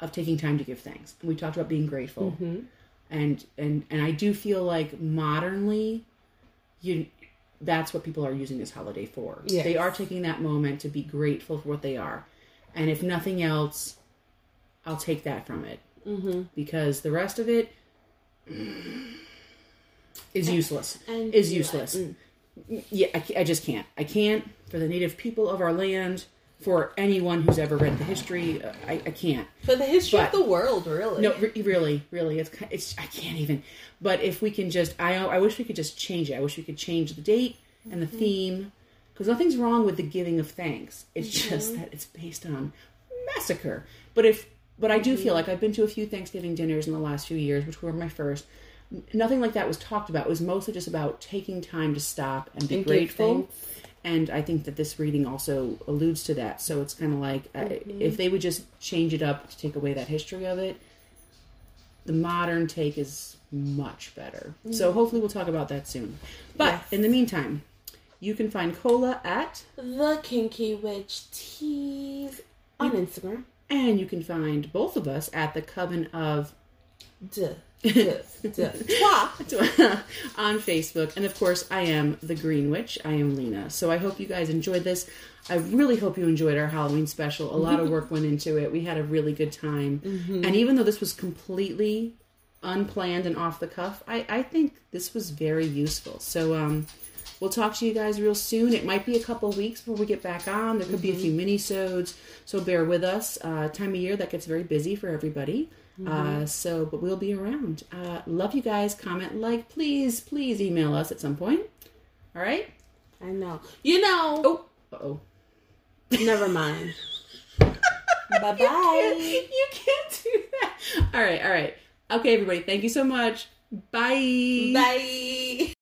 of taking time to give thanks. And we talked about being grateful, Mm-hmm. and and and I do feel like modernly, you that's what people are using this holiday for. Yes. They are taking that moment to be grateful for what they are, and if nothing else, I'll take that from it Mm-hmm. because the rest of it is useless. And is useless. mm. Yeah, I, I just can't. I can't for the native people of our land. For anyone who's ever read the history, uh, I, I can't. For the history But- of the world, really. No, re- really, really, it's it's I can't even. But if we can just, I I wish we could just change it. I wish we could change the date and the theme, because nothing's wrong with the giving of thanks. It's just that it's based on massacre. But if, but I do feel like I've been to a few Thanksgiving dinners in the last few years, which were my first. Nothing like that was talked about. It was mostly just about taking time to stop and be And grateful. And I think that this reading also alludes to that. So it's kind of like uh, if they would just change it up to take away that history of it, the modern take is much better. So hopefully we'll talk about that soon. But Yes. in the meantime, you can find Cola at, The Kinky Witch Tease on Instagram. And you can find both of us at the Coven of Duh. Duh. Duh. On Facebook. And of course, I am the Green Witch. I am Lena. So I hope you guys enjoyed this. I really hope you enjoyed our Halloween special. A lot of work went into it. We had a really good time. And even though this was completely unplanned and off the cuff, I, I think this was very useful. So um, we'll talk to you guys real soon. It might be a couple weeks before we get back on. There could be a few mini-sodes, so bear with us. Uh, time of year that gets very busy for everybody. Uh, so, but we'll be around. Uh, love you guys. Comment, like, please, please email us at some point. All right. I know. You know. Oh, oh. Never mind. bye bye. You can't do that. All right, all right. Okay, everybody. Thank you so much. Bye. Bye.